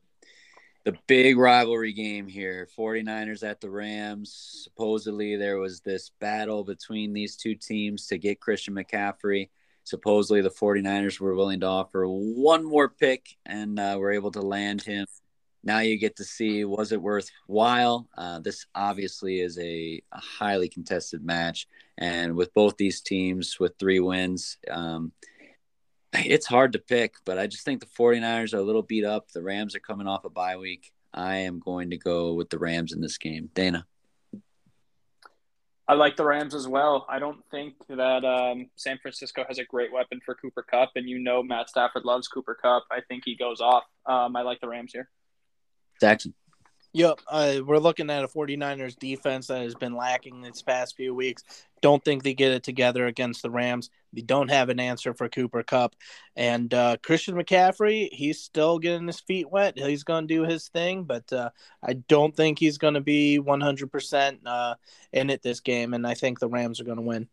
S1: The big rivalry game here 49ers at the Rams. Supposedly, there was this battle between these two teams to get Christian McCaffrey. Supposedly, the 49ers were willing to offer one more pick and uh, were able to land him now you get to see was it worthwhile. Uh, this obviously is a, a, highly contested match, and with both these teams with three wins, um, it's hard to pick. But I just think the 49ers are a little beat up. The Rams are coming off a bye week. I am going to go with the Rams in this game. Dana.
S2: I like the Rams as well. I don't think that um, San Francisco has a great weapon for Cooper Kupp, and you know Matt Stafford loves Cooper Kupp. I think he goes off. Um, I like the Rams here.
S1: Jackson.
S3: Yep, uh, we're looking at a 49ers defense that has been lacking this past few weeks. Don't think they get it together against the Rams. They don't have an answer for Cooper Kupp. And uh, Christian McCaffrey, he's still getting his feet wet. He's going to do his thing, but uh, I don't think he's going to be 100% uh, in it this game. And I think the Rams are going to win.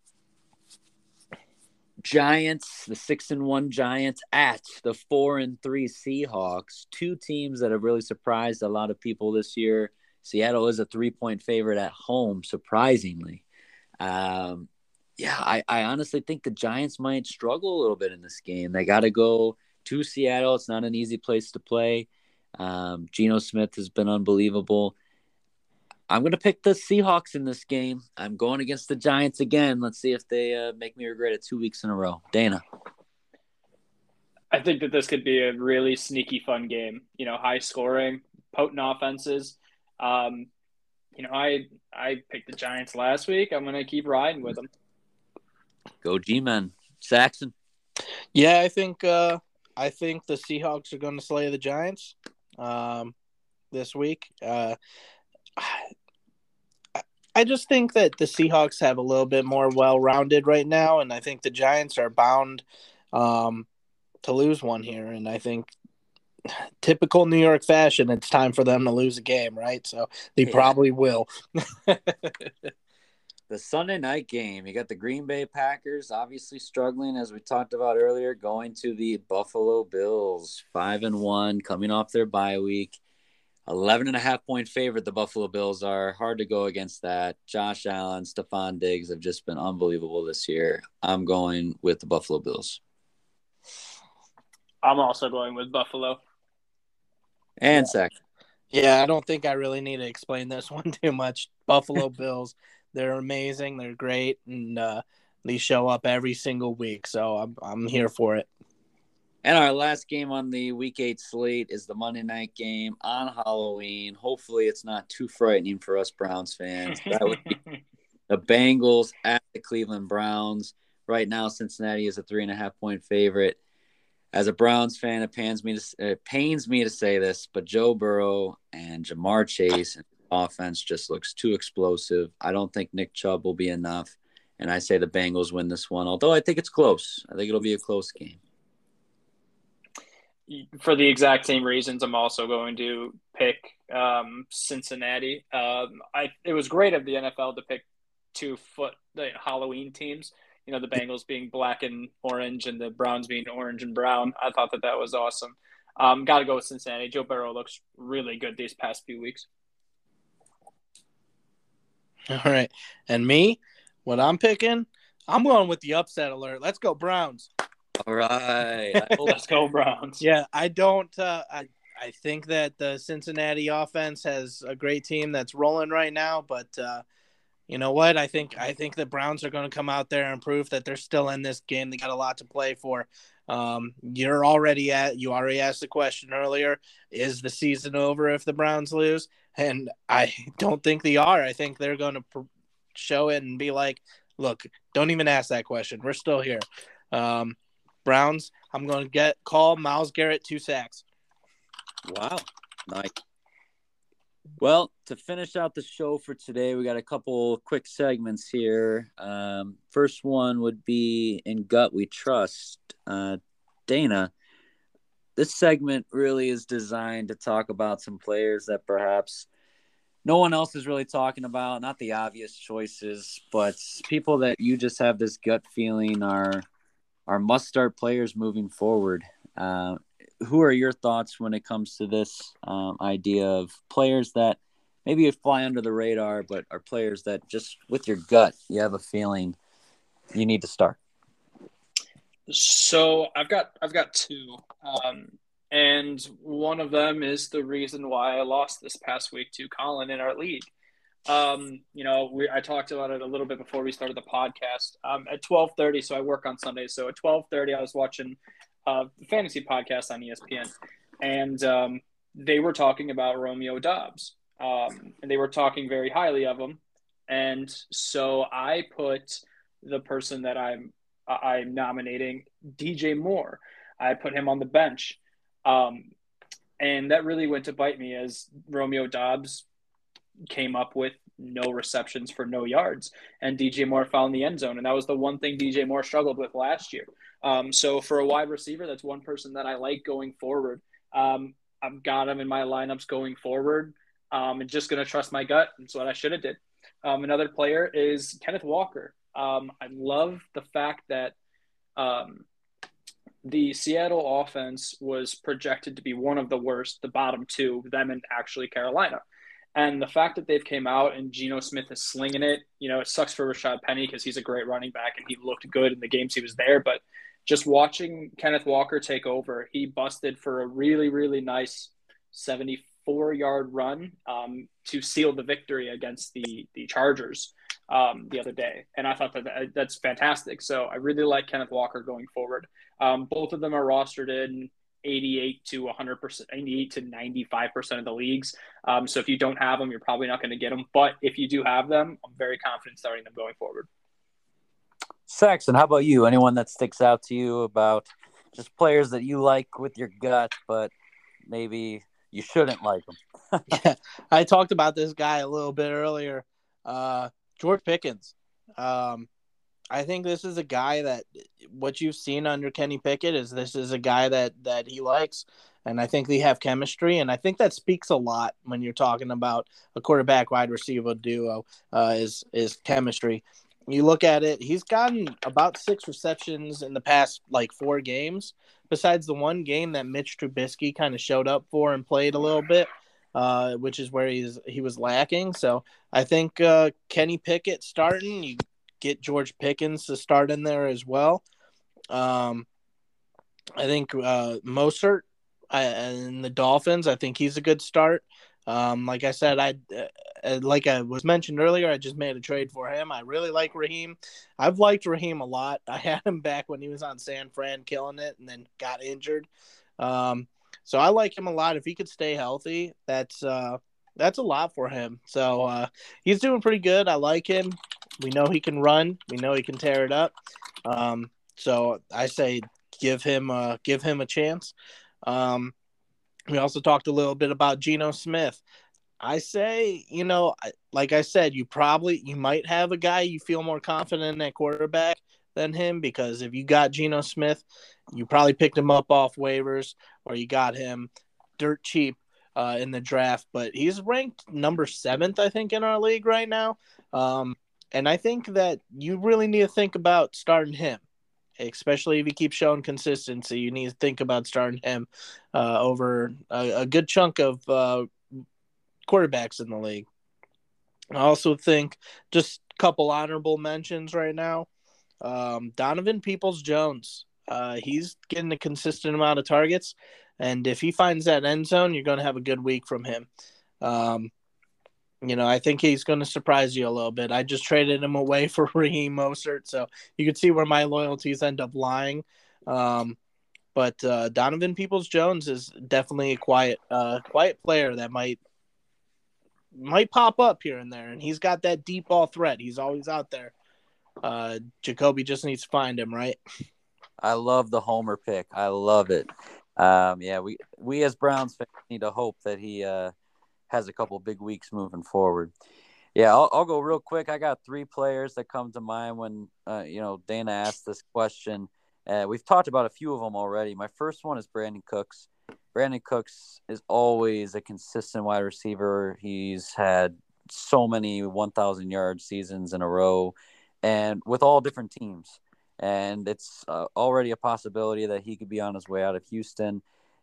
S1: Giants, the six and one Giants at the four and three Seahawks, two teams that have really surprised a lot of people this year. Seattle is a three point favorite at home, surprisingly. Um, yeah, I, I honestly think the Giants might struggle a little bit in this game. They got to go to Seattle. It's not an easy place to play. Um, Geno Smith has been unbelievable. I'm going to pick the Seahawks in this game. I'm going against the Giants again. Let's see if they uh, make me regret it two weeks in a row. Dana.
S2: I think that this could be a really sneaky, fun game. You know, high scoring, potent offenses. Um, you know, I I picked the Giants last week. I'm going to keep riding with them.
S1: Go G-men. Saxon.
S3: Yeah, I think uh, I think the Seahawks are going to slay the Giants um, this week. Uh, I just think that the Seahawks have a little bit more well rounded right now, and I think the Giants are bound um, to lose one here. And I think typical New York fashion, it's time for them to lose a game, right? So they yeah. probably will.
S1: the Sunday night game, you got the Green Bay Packers obviously struggling, as we talked about earlier, going to the Buffalo Bills, five and one, coming off their bye week. 11 and a half point favorite the Buffalo Bills are. Hard to go against that. Josh Allen, Stefon Diggs have just been unbelievable this year. I'm going with the Buffalo Bills.
S2: I'm also going with Buffalo.
S1: And yeah.
S3: Yeah, I don't think I really need to explain this one too much. Buffalo Bills, they're amazing. They're great. And uh, they show up every single week. So I'm, I'm here for it.
S1: And our last game on the week eight slate is the Monday night game on Halloween. Hopefully, it's not too frightening for us Browns fans. That would be the Bengals at the Cleveland Browns. Right now, Cincinnati is a three and a half point favorite. As a Browns fan, it pains me to it pains me to say this, but Joe Burrow and Ja'Marr Chase and offense just looks too explosive. I don't think Nick Chubb will be enough. And I say the Bengals win this one, although I think it's close. I think it'll be a close game.
S2: For the exact same reasons, I'm also going to pick um, Cincinnati. Um, I it was great of the NFL to pick two foot the Halloween teams. You know, the Bengals being black and orange, and the Browns being orange and brown. I thought that that was awesome. Um, Got to go with Cincinnati. Joe Burrow looks really good these past few weeks.
S3: All right, and me, what I'm picking, I'm going with the upset alert. Let's go Browns.
S1: All right,
S2: let's go Browns.
S3: Yeah, I don't. Uh, I I think that the Cincinnati offense has a great team that's rolling right now, but uh, you know what? I think I think the Browns are going to come out there and prove that they're still in this game. They got a lot to play for. Um, you're already at you already asked the question earlier: Is the season over if the Browns lose? And I don't think they are. I think they're going to pr- show it and be like, "Look, don't even ask that question. We're still here." Um, Browns. I'm going to get call Myles Garrett two sacks.
S1: Wow, nice. Well, to finish out the show for today, we got a couple quick segments here. Um, first one would be in gut we trust. Uh, Dana, this segment really is designed to talk about some players that perhaps no one else is really talking about. Not the obvious choices, but people that you just have this gut feeling are are must start players moving forward. Uh, who are your thoughts when it comes to this um, idea of players that maybe you fly under the radar, but are players that just with your gut you have a feeling you need to start?
S2: So I've got I've got two, um, and one of them is the reason why I lost this past week to Colin in our league. Um, you know, we, I talked about it a little bit before we started the podcast. Um, at twelve thirty, so I work on Sundays. So at twelve thirty, I was watching uh, fantasy podcast on ESPN, and um, they were talking about Romeo Doubs, um, and they were talking very highly of him. And so I put the person that I'm I'm nominating, DJ Moore. I put him on the bench, um, and that really went to bite me as Romeo Doubs came up with no receptions for no yards, and DJ Moore found the end zone, and that was the one thing DJ Moore struggled with last year. Um, so for a wide receiver, that's one person that I like going forward. Um, I've got him in my lineups going forward. Um, and just to trust my gut. That's what I should have did. Um, another player is Kenneth Walker. Um, I love the fact that um, the Seattle offense was projected to be one of the worst, the bottom two, them and actually Carolina. And the fact that they've came out and Geno Smith is slinging it, you know, it sucks for Rashaad Penny because he's a great running back and he looked good in the games he was there. But just watching Kenneth Walker take over, he busted for a really, really nice 74 yard run um, to seal the victory against the, the Chargers um, the other day. And I thought that, that that's fantastic. So I really like Kenneth Walker going forward. Um, both of them are rostered in 88 to 100%, 88 to 95% of the leagues. Um, so if you don't have them, you're probably not going to get them. But if you do have them, I'm very confident starting them going forward.
S1: Saxon, how about you? Anyone that sticks out to you about just players that you like with your gut, but maybe you shouldn't like them?
S3: yeah, I talked about this guy a little bit earlier. Uh, George Pickens. Um, I think this is a guy that what you've seen under Kenny Pickett is this is a guy that that he likes, and I think they have chemistry, and I think that speaks a lot when you're talking about a quarterback wide receiver duo uh, is is chemistry you look at it, he's gotten about six receptions in the past like four games, besides the one game that Mitch Trubisky kind of showed up for and played a little bit, uh, which is where he's he was lacking. So I think uh, Kenny Pickett starting, you get George Pickens to start in there as well. Um, I think uh, Mostert and the Dolphins, I think he's a good start. Um, like I said, I uh, like I was mentioned earlier, I just made a trade for him. I really like Raheem. I've liked Raheem a lot. I had him back when he was on San Fran, killing it, and then got injured. Um, so I like him a lot. If he could stay healthy, that's uh, that's a lot for him. So uh, he's doing pretty good. I like him. We know he can run. We know he can tear it up. Um, so I say give him a, give him a chance. Um, we also talked a little bit about Geno Smith. I say, you know, like I said, you probably you might have a guy you feel more confident in at quarterback than him because if you got Geno Smith, you probably picked him up off waivers or you got him dirt cheap uh, in the draft. But he's ranked number seventh, I think, in our league right now. Um, and I think that you really need to think about starting him, especially if he keeps showing consistency. You need to think about starting him uh, over a, a, good chunk of uh, quarterbacks in the league. I also think just a couple honorable mentions right now. Um, Donovan Peoples Jones, uh, he's getting a consistent amount of targets, and if he finds that end zone, you're going to have a good week from him. Um, you know, I think he's going to surprise you a little bit. I just traded him away for Raheem Mostert, so you can see where my loyalties end up lying. Um, but uh, Donovan Peoples Jones is definitely a quiet, uh, quiet player that might might pop up here and there, and he's got that deep ball threat. He's always out there. Uh, Jacoby just needs to find him, right?
S1: I love the homer pick. I love it. Um, yeah, we we as Browns fans need to hope that he uh, has a couple big weeks moving forward. Yeah, I'll, I'll go real quick. I got three players that come to mind when uh, you know Dana asked this question. Uh, we've talked about a few of them already. My first one is Brandin Cooks. Brandin Cooks is always a consistent wide receiver. He's had so many 1,000 yard seasons in a row, and with all different teams. And it's uh, already a possibility that he could be on his way out of Houston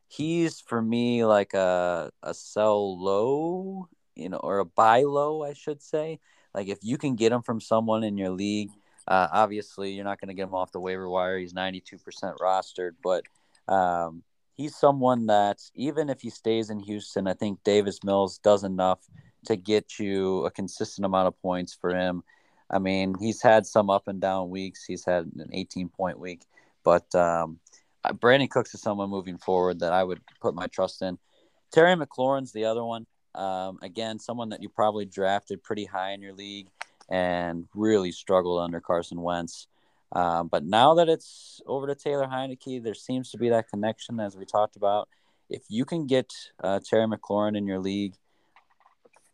S1: he's for me like a a sell low, you know, or a buy low, I should say. Like if you can get him from someone in your league, uh, obviously you're not going to get him off the waiver wire. He's 92% rostered, but um, he's someone that even if he stays in Houston, I think Davis Mills does enough to get you a consistent amount of points for him. I mean, he's had some up and down weeks. He's had an 18 point week, but um, uh, Brandin Cooks is someone moving forward that I would put my trust in. Terry McLaurin's the other one. Um, again, someone that you probably drafted pretty high in your league and really struggled under Carson Wentz. Um, but now that it's over to Taylor Heinicke, there seems to be that connection as we talked about. If you can get uh, Terry McLaurin in your league,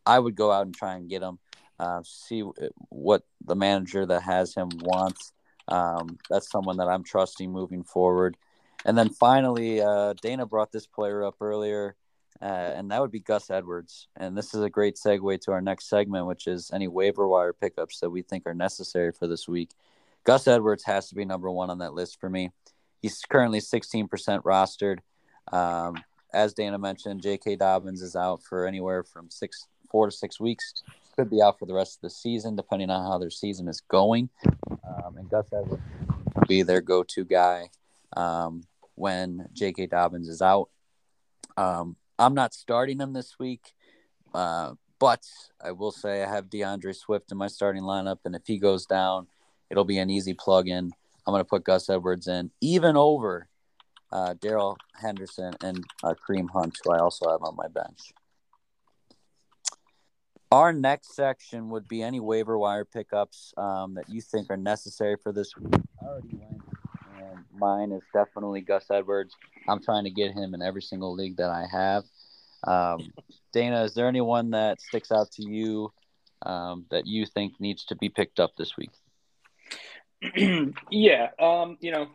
S1: I would go out and try and get him. Uh, see what the manager that has him wants. Um, that's someone that I'm trusting moving forward. And then finally, uh, Dana brought this player up earlier, uh, and that would be Gus Edwards. And this is a great segue to our next segment, which is any waiver wire pickups that we think are necessary for this week. Gus Edwards has to be number one on that list for me. He's currently 16% rostered. Um, as Dana mentioned, J.K. Dobbins is out for anywhere from six, four to six weeks. Could be out for the rest of the season, depending on how their season is going. Um, and Gus Edwards will be their go-to guy. Um, when J.K. Dobbins is out. Um, I'm not starting him this week, uh, but I will say I have D'Andre Swift in my starting lineup, and if he goes down, it'll be an easy plug in. I'm going to put Gus Edwards in, even over uh, Darrell Henderson and uh, Hunt, who I also have on my bench. Our next section would be any waiver wire pickups um, that you think are necessary for this week. Went mine is definitely Gus Edwards. I'm trying to get him in every single league that I have. Um, Dana, is there anyone that sticks out to you um, that you think needs to be picked up this week?
S2: yeah, um, you know,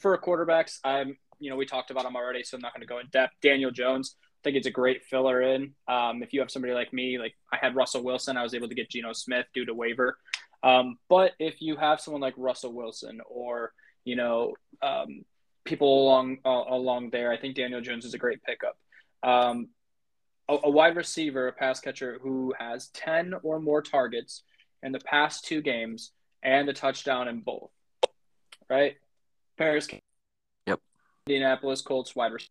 S2: for quarterbacks, I'm, you know, we talked about him already, so I'm not going to go in depth. Daniel Jones, I think it's a great filler in. Um, if you have somebody like me, like I had Russell Wilson, I was able to get Geno Smith due to waiver. Um, but if you have someone like Russell Wilson or you know, um, people along uh, along there. I think Daniel Jones is a great pickup. Um, a, a, wide receiver, a pass catcher who has ten or more targets in the past two games and a touchdown in both. Right, Parris.
S1: Yep.
S2: Indianapolis Colts wide receiver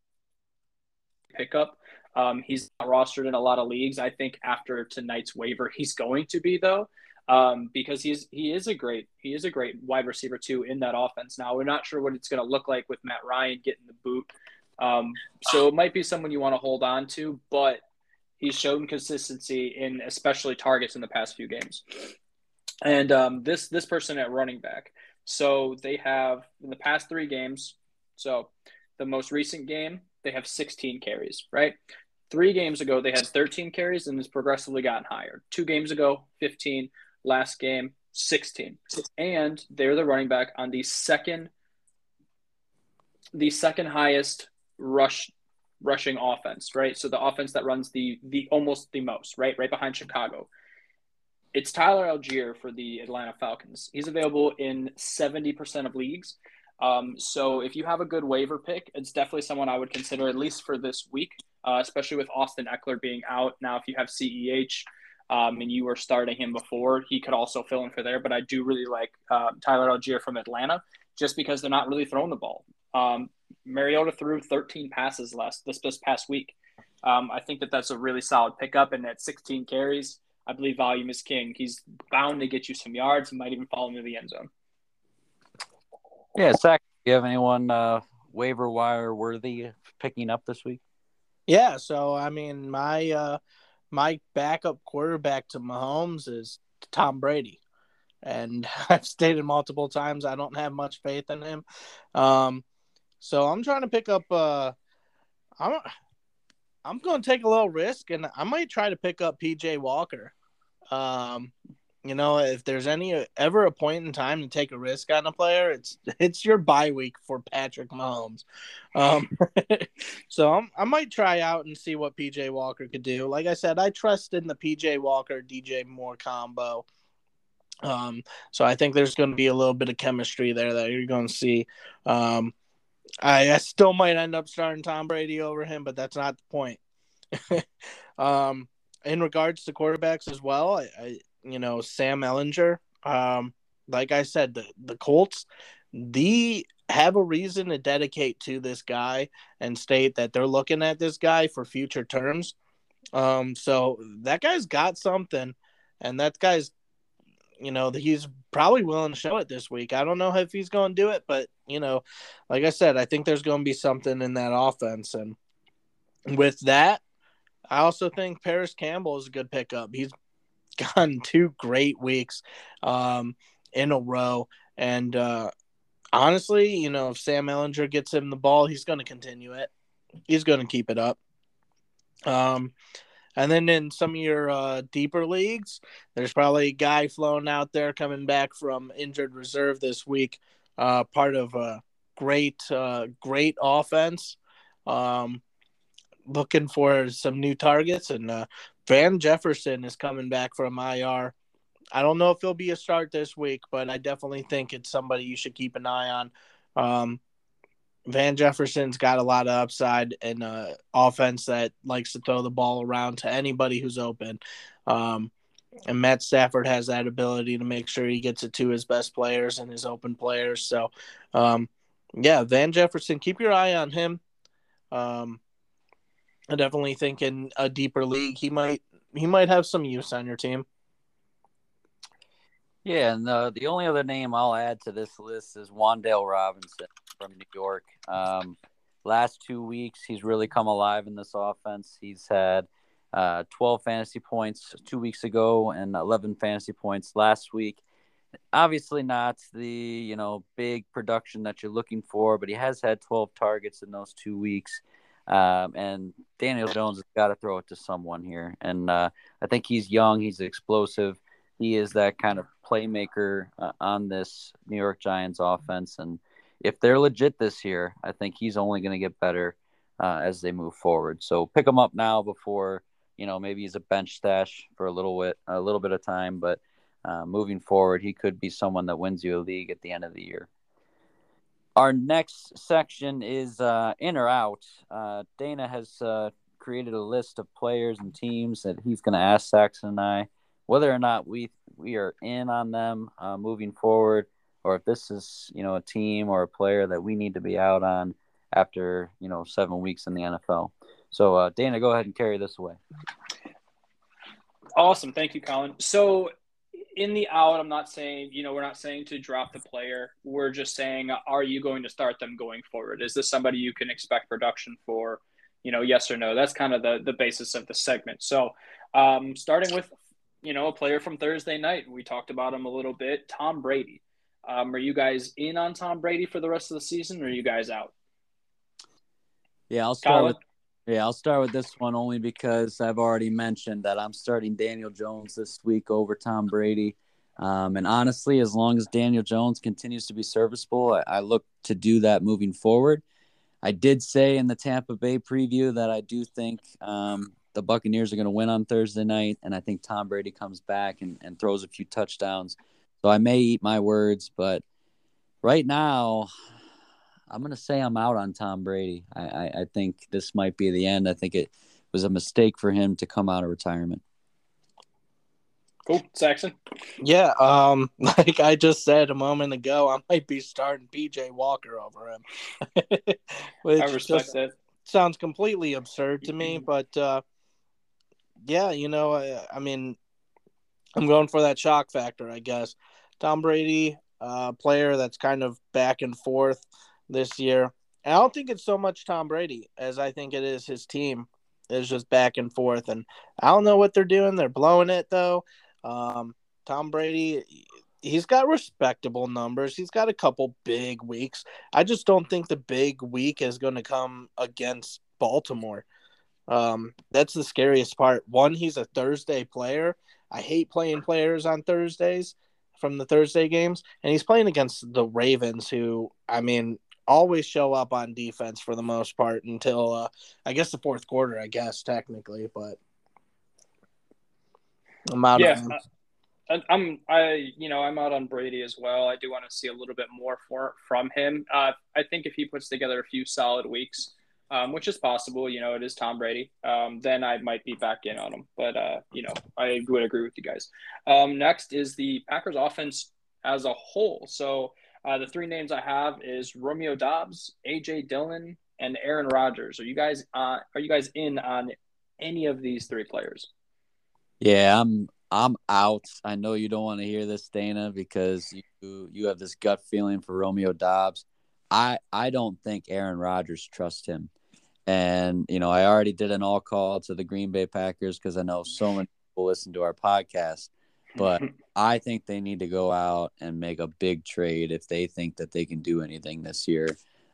S2: pickup. Um, he's rostered in a lot of leagues. I think after tonight's waiver, he's going to be though um, because he's he is a great he is a great wide receiver too in that offense. Now we're not sure what it's going to look like with Matt Ryan getting the boot, um, so it might be someone you want to hold on to, but he's shown consistency in especially targets in the past few games. And um, this this person at running back, so they have in the past three games. So the most recent game they have 16 carries, right? Three games ago, they had 13 carries and it's progressively gotten higher. Two games ago, 15. Last game, 16. And they're the running back on the second the second highest rush rushing offense, right? So the offense that runs the the almost the most, right? Right behind Chicago. It's Tyler Allgeier for the Atlanta Falcons. He's available in 70% of leagues. Um, so if you have a good waiver pick, it's definitely someone I would consider at least for this week, uh, especially with Austin Ekeler being out. Now, if you have CEH um, and you were starting him before, he could also fill in for there. But I do really like uh, Tyler Allgeier from Atlanta just because they're not really throwing the ball. Um, Mariota threw 13 passes last this, this past week. Um, I think that that's a really solid pickup. And at 16 carries, I believe volume is king. He's bound to get you some yards and might even fall into the end zone.
S1: Yeah, Zach, do you have anyone uh, waiver wire worthy picking up this week?
S3: Yeah, so I mean, my uh, my backup quarterback to Mahomes is Tom Brady, and I've stated multiple times I don't have much faith in him. Um, so I'm trying to pick up. Uh, I'm I'm going to take a little risk, and I might try to pick up PJ Walker. Um, you know, if there's any ever a point in time to take a risk on a player, it's it's your bye week for Patrick Mahomes. Um, so I'm, i might try out and see what PJ Walker could do. Like I said, I trust in the PJ Walker DJ Moore combo. Um, so I think there's going to be a little bit of chemistry there that you're going to see. Um, I, I still might end up starting Tom Brady over him, but that's not the point. um, in regards to quarterbacks as well, I, I you know Sam Ehlinger. Um, like I said, the the Colts, the have a reason to dedicate to this guy and state that they're looking at this guy for future terms. Um, so that guy's got something, and that guy's you know, he's probably willing to show it this week. I don't know if he's going to do it, but you know, like I said, I think there's going to be something in that offense. And with that, I also think Parris Campbell is a good pickup. He's gotten two great weeks um, in a row, and uh, honestly, you know, if Sam Ehlinger gets him the ball, he's going to continue it. He's going to keep it up. Um, and then in some of your uh, deeper leagues, there's probably a guy flown out there coming back from injured reserve this week, uh, part of a great, uh, great offense. Um, looking for some new targets, and uh, Van Jefferson is coming back from IR. I don't know if he'll be a start this week, but I definitely think it's somebody you should keep an eye on. Um, Van Jefferson's got a lot of upside and uh, offense that likes to throw the ball around to anybody who's open. Um, and Matt Stafford has that ability to make sure he gets it to his best players and his open players. So, um, yeah, Van Jefferson, keep your eye on him. Um, I definitely think in a deeper league, he might he might have some use on your team.
S1: Yeah, and uh, the only other name I'll add to this list is Wan'Dale Robinson from New York. Um, last two weeks, he's really come alive in this offense. He's had uh, 12 fantasy points two weeks ago and 11 fantasy points last week. Obviously, not the you know big production that you're looking for, but he has had 12 targets in those two weeks. Um, and Daniel Jones has got to throw it to someone here. And uh, I think he's young, he's explosive. He is that kind of playmaker uh, on this New York Giants offense. And if they're legit this year, I think he's only going to get better uh, as they move forward. So pick him up now before you know maybe he's a bench stash for a little bit a little bit of time, but uh, moving forward, he could be someone that wins you a league at the end of the year. Our next section is uh, in or out. Uh, Dana has uh, created a list of players and teams that he's going to ask Saxon and I whether or not we we are in on them uh, moving forward or if this is you know a team or a player that we need to be out on after you know seven weeks in the NFL. So uh, Dana, go ahead and carry this away.
S2: Awesome, thank you, Colin. So in the out, I'm not saying you know we're not saying to drop the player. We're just saying, are you going to start them going forward? Is this somebody you can expect production for? You know, yes or no. That's kind of the the basis of the segment. So, um, starting with you know a player from Thursday night, we talked about him a little bit. Tom Brady. Um, are you guys in on Tom Brady for the rest of the season, or are you guys out?
S1: Yeah, I'll start Colin? with Yeah, I'll start with this one only because I've already mentioned that I'm starting Daniel Jones this week over Tom Brady. Um, and honestly, as long as Daniel Jones continues to be serviceable, I, I, look to do that moving forward. I did say in the Tampa Bay preview that I do think um, the Buccaneers are going to win on Thursday night, and I think Tom Brady comes back and, and throws a few touchdowns. So I may eat my words, but right now, I'm going to say I'm out on Tom Brady. I, I, I think this might be the end. I think it was a mistake for him to come out of retirement.
S2: Cool, Saxon.
S3: Yeah, um, like I just said a moment ago, I might be starting PJ Walker over him.
S2: Which I respect that.
S3: Sounds completely absurd to me, but uh, yeah, you know, I, I, mean, I'm going for that shock factor, I guess. Tom Brady, uh, player that's kind of back and forth this year. And I don't think it's so much Tom Brady as I think it is his team is just back and forth. And I don't know what they're doing. They're blowing it though. Um, Tom Brady, he's got respectable numbers. He's got a couple big weeks. I just don't think the big week is going to come against Baltimore. Um, that's the scariest part. One, he's a Thursday player. I hate playing players on Thursdays from the Thursday games, and he's playing against the Ravens, who I mean always show up on defense for the most part until uh, I guess the fourth quarter. I guess technically, but
S2: I'm out. Yeah, uh, I'm. I you know I'm out on Brady as well. I do want to see a little bit more for from him. Uh, I think if he puts together a few solid weeks, um, which is possible, you know, it is Tom Brady. Um, then I might be back in on him. But uh, you know, I would agree with you guys. Um, next is the Packers offense as a whole. So uh, the three names I have is Romeo Doubs, AJ Dillon, and Aaron Rodgers. Are you guys uh, are you guys in on any of these three players?
S1: Yeah, I'm I'm out. I know you don't want to hear this, Dana, because you you have this gut feeling for Romeo Doubs. I I don't think Aaron Rodgers trusts him. And you know, I already did an all call to the Green Bay Packers because I know so many people listen to our podcast. But I think they need to go out and make a big trade if they think that they can do anything this year.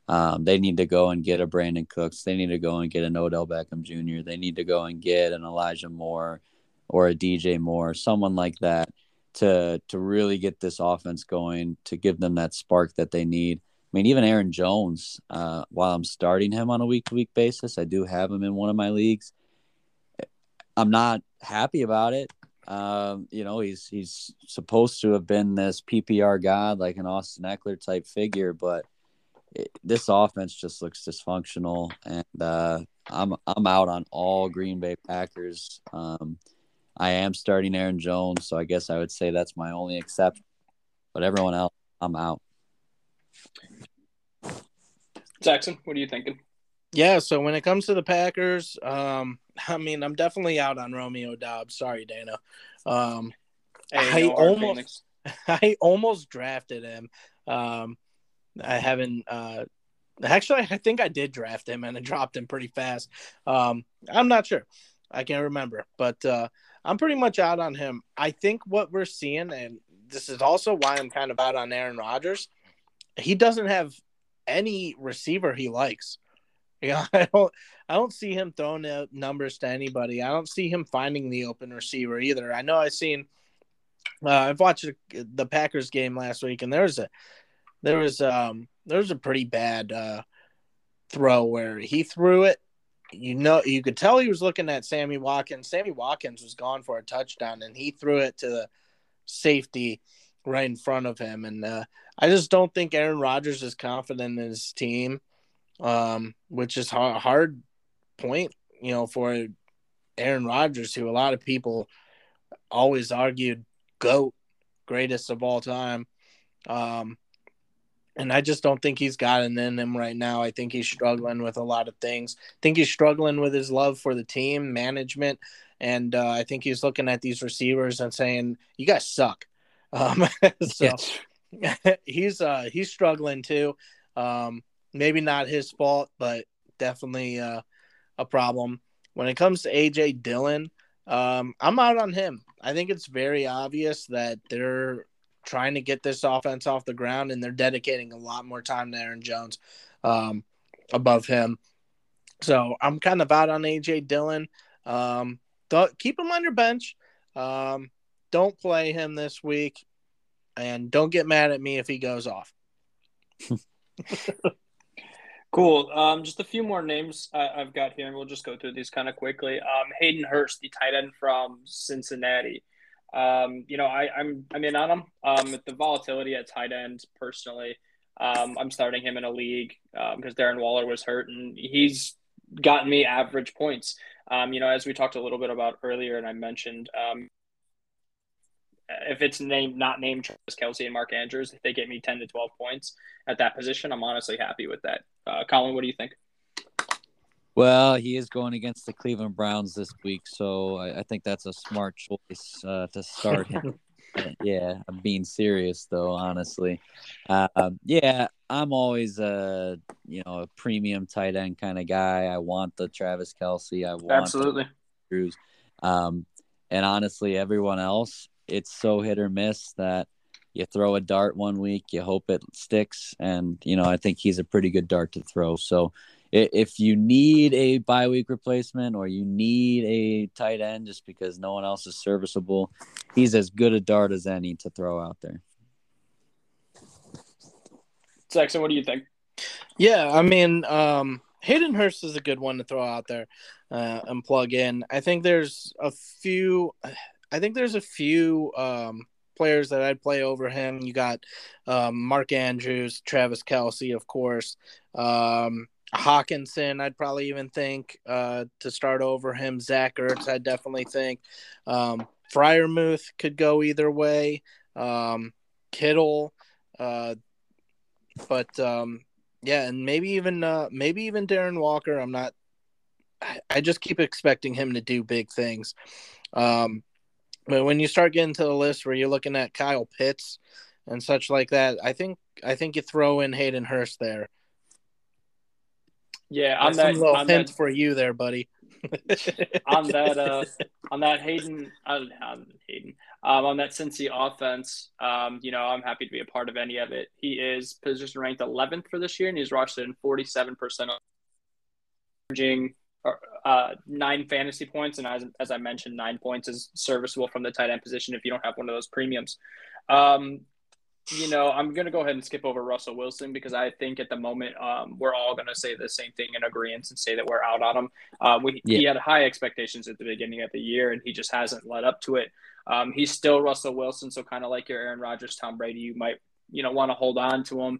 S1: Um, they need to go and get a Brandin Cooks. They need to go and get an Odell Beckham Jr. They need to go and get an Elijah Moore or a DJ Moore, someone like that, to to really get this offense going, to give them that spark that they need. I mean, even Aaron Jones, uh, while I'm starting him on a week to week basis, I do have him in one of my leagues. I'm not happy about it. Um, you know, he's he's supposed to have been this PPR god, like an Austin Ekeler type figure, but it, this offense just looks dysfunctional, and uh, I'm I'm out on all Green Bay Packers. Um, I am starting Aaron Jones, so I guess I would say that's my only exception. But everyone else, I'm out.
S2: Jackson, what are you thinking?
S3: Yeah, so when it comes to the Packers, um, I mean, I'm definitely out on Romeo Doubs. Sorry, Dana. Um, I almost, I almost drafted him. Um, I haven't. Uh, actually, I think I did draft him and I dropped him pretty fast. Um, I'm not sure. I can't remember, but uh, I'm pretty much out on him. I think what we're seeing, and this is also why I'm kind of out on Aaron Rodgers. He doesn't have any receiver he likes. Yeah, I don't I don't see him throwing out numbers to anybody. I don't see him finding the open receiver either. I know I've seen uh, I've watched the Packers game last week and there was a there was um there was a pretty bad uh throw where he threw it you know, you could tell he was looking at Sammy Watkins. Sammy Watkins was gone for a touchdown, and he threw it to the safety right in front of him. And uh, I just don't think Aaron Rodgers is confident in his team, um, which is a hard point, you know, for Aaron Rodgers, who a lot of people always argued goat, greatest of all time. Um, and I just don't think he's got it in him right now. I think he's struggling with a lot of things. I think he's struggling with his love for the team, management, and uh, I think he's looking at these receivers and saying, "You guys suck." Um, so he's uh, he's struggling too. Um, maybe not his fault, but definitely uh, a problem. When it comes to AJ Dillon, um, I'm out on him. I think it's very obvious that they're trying to get this offense off the ground, and they're dedicating a lot more time to Aaron Jones um, above him. So I'm kind of out on AJ Dillon. Um, don't, keep him on your bench. Um, don't play him this week, and don't get mad at me if he goes off.
S2: Cool. Um, just a few more names I, have got here, and we'll just go through these kind of quickly. Um, Hayden Hurst, the tight end from Cincinnati. Um, you know, I, I'm I'm in on him. Um, the volatility at tight end, personally, um, I'm starting him in a league because um, Darren Waller was hurt, and he's gotten me average points. Um, you know, as we talked a little bit about earlier, and I mentioned, um, if it's named not named Travis Kelce and Mark Andrews, if they get me 10 to 12 points at that position, I'm honestly happy with that. Uh, Colin, what do you think?
S1: Well, he is going against the Cleveland Browns this week, so I, I think that's a smart choice uh, to start him. yeah, I'm being serious though, honestly. Uh, yeah, I'm always a you know a premium tight end kind of guy. I want the Travis Kelce. I want
S2: absolutely
S1: Cruz. Um, and honestly, everyone else, it's so hit or miss that you throw a dart one week, you hope it sticks, and you know I think he's a pretty good dart to throw. So if you need a bye week replacement or you need a tight end just because no one else is serviceable, he's as good a dart as any to throw out there.
S2: Saxon, what do you think?
S3: Yeah, I mean, um, Hayden Hurst is a good one to throw out there uh, and plug in. I think there's a few. I think there's a few um, players that I'd play over him. You got um, Mark Andrews, Travis Kelce, of course. Um, Hockenson, I'd probably even think uh, to start over him. Zach Ertz, I definitely think. Um, Freiermuth could go either way. Um, Kittle, uh, but um, yeah, and maybe even uh, maybe even Darren Waller. I'm not. I, I just keep expecting him to do big things. Um, but when you start getting to the list where you're looking at Kyle Pitts and such like that, I think I think you throw in Hayden Hurst there.
S2: Yeah, on that,
S3: little
S2: on
S3: hint
S2: that,
S3: for you there, buddy.
S2: on that, uh, on that Hayden, uh, Hayden, um, on that Cincy offense, um, you know, I'm happy to be a part of any of it. He is position ranked 11th for this year, and he's rushed in 47 percent, uh, nine fantasy points, and as, as I mentioned, nine points is serviceable from the tight end position if you don't have one of those premiums. Um, you know, I'm going to go ahead and skip over Russell Wilson because I think at the moment um, we're all going to say the same thing in agreement and say that we're out on him. Uh, we, yeah. He had high expectations at the beginning of the year, and he just hasn't led up to it. Um, he's still Russell Wilson, so kind of like your Aaron Rodgers, Tom Brady, you might you know want to hold on to him.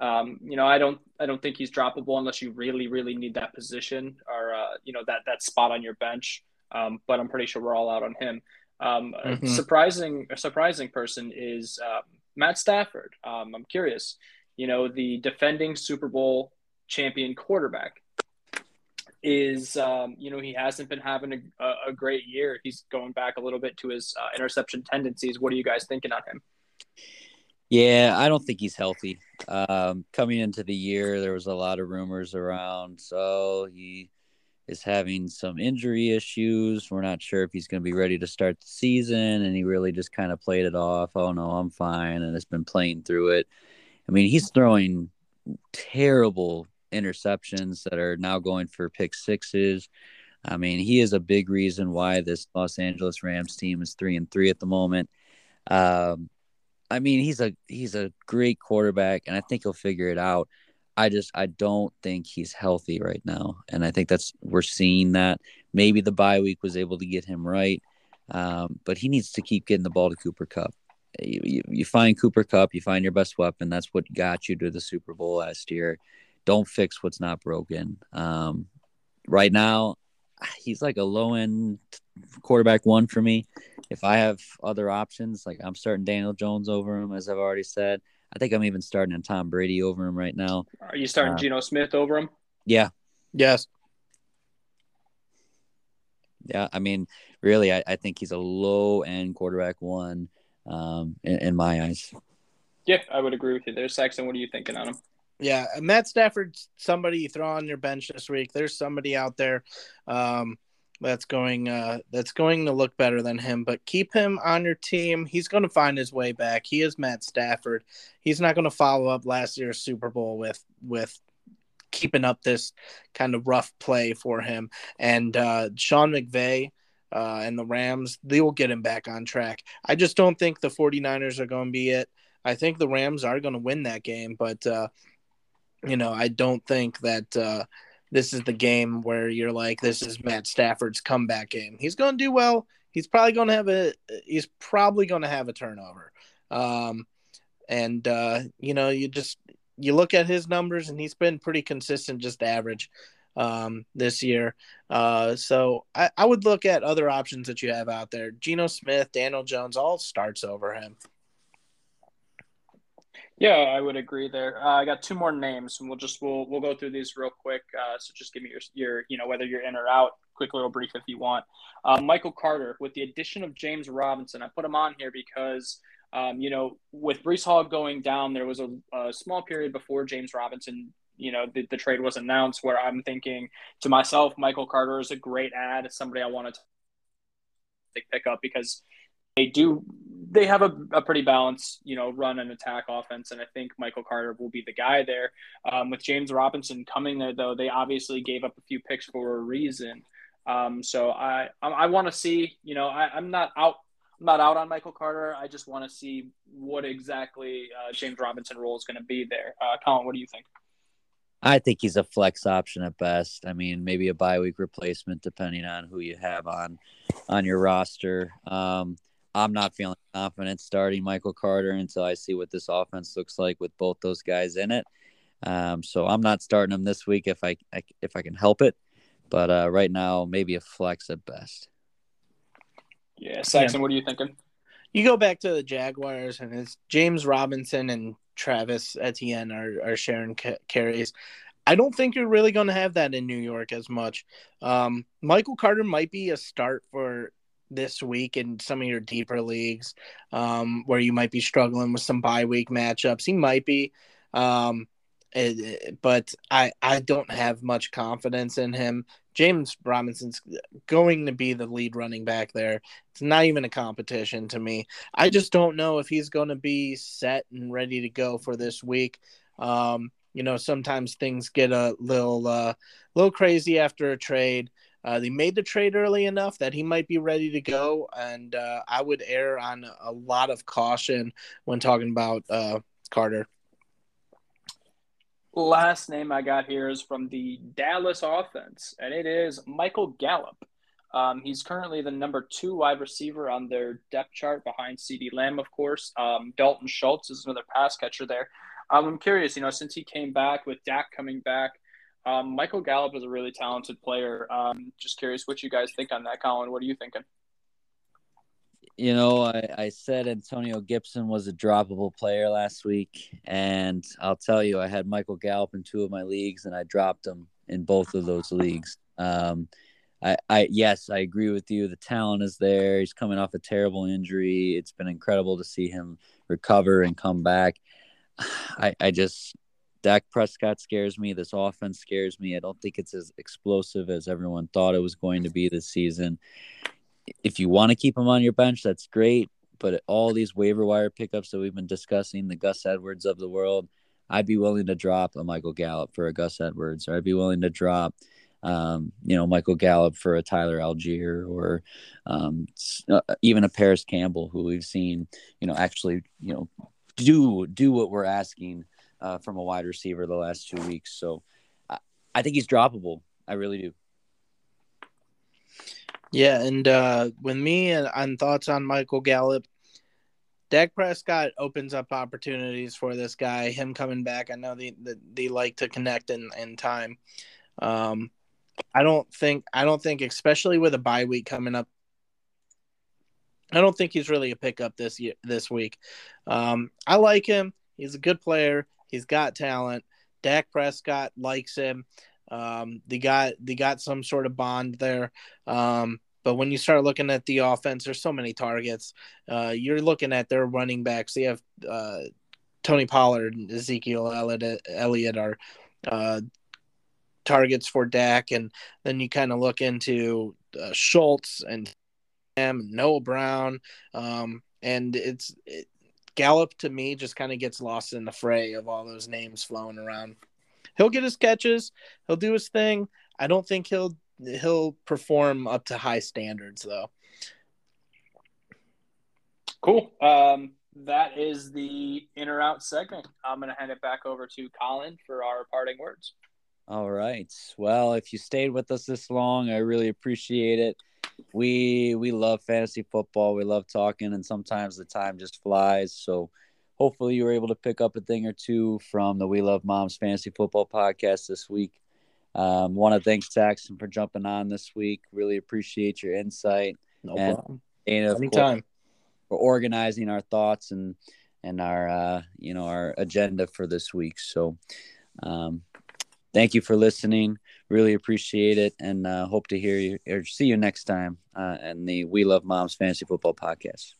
S2: Um, you know, I don't I don't think he's droppable unless you really really need that position or uh, you know that that spot on your bench. Um, but I'm pretty sure we're all out on him. Um, mm-hmm. a surprising a surprising person is um, Matt Stafford. Um, I'm curious, you know, the defending Super Bowl champion quarterback is, um, you know, he hasn't been having a, a, great year. He's going back a little bit to his uh, interception tendencies. What are you guys thinking on him?
S1: Yeah, I don't think he's healthy. Um, coming into the year, there was a lot of rumors around. So he is having some injury issues. We're not sure if he's going to be ready to start the season. And he really just kind of played it off. Oh, no, I'm fine. And has been playing through it. I mean, he's throwing terrible interceptions that are now going for pick sixes. I mean, he is a big reason why this Los Angeles Rams team is three and three at the moment. Um, I mean, he's a he's a great quarterback, and I think he'll figure it out. I just I don't think he's healthy right now, and I think that's we're seeing that. Maybe the bye week was able to get him right, um, but he needs to keep getting the ball to Cooper Kupp. You, you, you, find Cooper Kupp, you find your best weapon. That's what got you to the Super Bowl last year. Don't fix what's not broken. Um, right now, he's like a low end quarterback one for me. If I have other options, like I'm starting Daniel Jones over him, as I've already said. I think I'm even starting a Tom Brady over him right now.
S2: Are you starting uh, Geno Smith over him?
S1: Yeah.
S3: Yes.
S1: Yeah, I mean, really, I, I think he's a low end quarterback one um, in, in, my eyes.
S2: Yeah, I would agree with you there. Saxon, what are you thinking on him?
S3: Yeah, Matt Stafford's somebody you throw on your bench this week. There's somebody out there. Um, that's going uh, that's going to look better than him. But keep him on your team. He's going to find his way back. He is Matt Stafford. He's not going to follow up last year's Super Bowl with with keeping up this kind of rough play for him. And uh, Sean McVay uh, and the Rams, they will get him back on track. I just don't think the 49ers are going to be it. I think the Rams are going to win that game, but, uh, you know, I don't think that uh, this is the game where you're like, this is Matt Stafford's comeback game. He's going to do well. He's probably going to have a, he's probably going to have a turnover. Um, and, uh, you know, you just, you look at his numbers and he's been pretty consistent, just average um, this year. Uh, so I, I, would look at other options that you have out there. Geno Smith, Daniel Jones, all starts over him.
S2: Yeah, I would agree there. Uh, I got two more names, and we'll just we'll we'll go through these real quick. Uh, so just give me your your you know whether you're in or out. Quick little brief if you want. Uh, Michael Carter with the addition of James Robinson. I put him on here because um, you know, with Breece Hall going down, there was a, a small period before James Robinson, you know, the, the, trade was announced where I'm thinking to myself, Michael Carter is a great ad, somebody I want to pick up because they do they have a, a pretty balanced you know run and attack offense and i think michael carter will be the guy there um, with james robinson coming there though they obviously gave up a few picks for a reason um, so i i, I want to see you know I, i'm not out I'm not out on Michael Carter. I just want to see what exactly uh, James Robinson role is going to be there. Uh, Colin, what do you think?
S1: I think he's a flex option at best. I mean, maybe a bye week replacement depending on who you have on on your roster. Um, I'm not feeling confident starting Michael Carter until I see what this offense looks like with both those guys in it. Um, so I'm not starting him this week if I, I if I can help it. But uh, right now, maybe a flex at best.
S2: Yeah, Saxon, yeah. what are you thinking?
S3: You go back to the Jaguars, and it's James Robinson and Travis Etienne are, are sharing ca- carries. I don't think you're really going to have that in New York as much. Um, Michael Carter might be a start for this week in some of your deeper leagues um, where you might be struggling with some bye week matchups. He might be. Um, it, but I I don't have much confidence in him. James Robinson's going to be the lead running back there. It's not even a competition to me. I just don't know if he's going to be set and ready to go for this week. Um, you know, sometimes things get a little uh, a little crazy after a trade. Uh, they made the trade early enough that he might be ready to go, and uh, I would err on a lot of caution when talking about uh, Carter
S2: last name I got here is from the Dallas offense, and it is Michael Gallup. Um, he's currently the number two wide receiver on their depth chart behind CeeDee Lamb, of course. Um, Dalton Schultz is another pass catcher there. Um, I'm curious, you know, since he came back with Dak coming back, um, Michael Gallup is a really talented player. Um, just curious what you guys think on that, Colin. What are you thinking?
S1: you know, I, I said Antonio Gibson was a droppable player last week, and I'll tell you, I had Michael Gallup in two of my leagues, and I dropped him in both of those leagues. Um, I, I yes, I agree with you. The talent is there. He's coming off a terrible injury. It's been incredible to see him recover and come back. I, I just Dak Prescott scares me. This offense scares me. I don't think it's as explosive as everyone thought it was going to be this season if you want to keep him on your bench, that's great. But all these waiver wire pickups that we've been discussing, the Gus Edwards of the world, I'd be willing to drop a Michael Gallup for a Gus Edwards, or I'd be willing to drop, um, you know, Michael Gallup for a Tyler Allgeier, or um, uh, even a Parris Campbell, who we've seen, you know, actually, you know, do do what we're asking uh, from a wide receiver the last two weeks. So I, I think he's droppable. I really do.
S3: Yeah, and uh, with me and thoughts on Michael Gallup, Dak Prescott opens up opportunities for this guy. Him coming back, I know they they, they like to connect in in time. Um, I don't think I don't think, especially with a bye week coming up, I don't think he's really a pickup this year this week. Um, I like him. He's a good player. He's got talent. Dak Prescott likes him. Um, they got they got some sort of bond there. Um, but when you start looking at the offense, there's so many targets. Uh, you're looking at their running backs. They have uh, Tony Pollard and Ezekiel Elliott are uh, targets for Dak, and then you kind of look into uh, Schultz and Noah Brown, um, and it's it, Gallup to me just kind of gets lost in the fray of all those names flowing around. he'll get his catches, he'll do his thing. I don't think he'll he'll perform up to high standards though.
S2: Cool. Um, that is the in or out segment. I'm going to hand it back over to Colin for our parting words.
S1: All right. Well, if you stayed with us this long, I really appreciate it. We we love fantasy football. We love talking, and sometimes the time just flies. So, hopefully, you were able to pick up a thing or two from the We Love Moms Fantasy Football podcast this week. Um, Want to thank Saxon for jumping on this week. Really appreciate your insight.
S3: No
S1: And-
S3: problem.
S1: Dana, of course,
S3: Anytime.
S1: for organizing our thoughts and and our uh, you know our agenda for this week. So, um, thank you for listening. Really appreciate it, and uh, hope to hear you or see you next time uh, in the We Love Moms Fantasy Football podcast.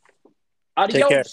S2: Adios.
S3: Take care.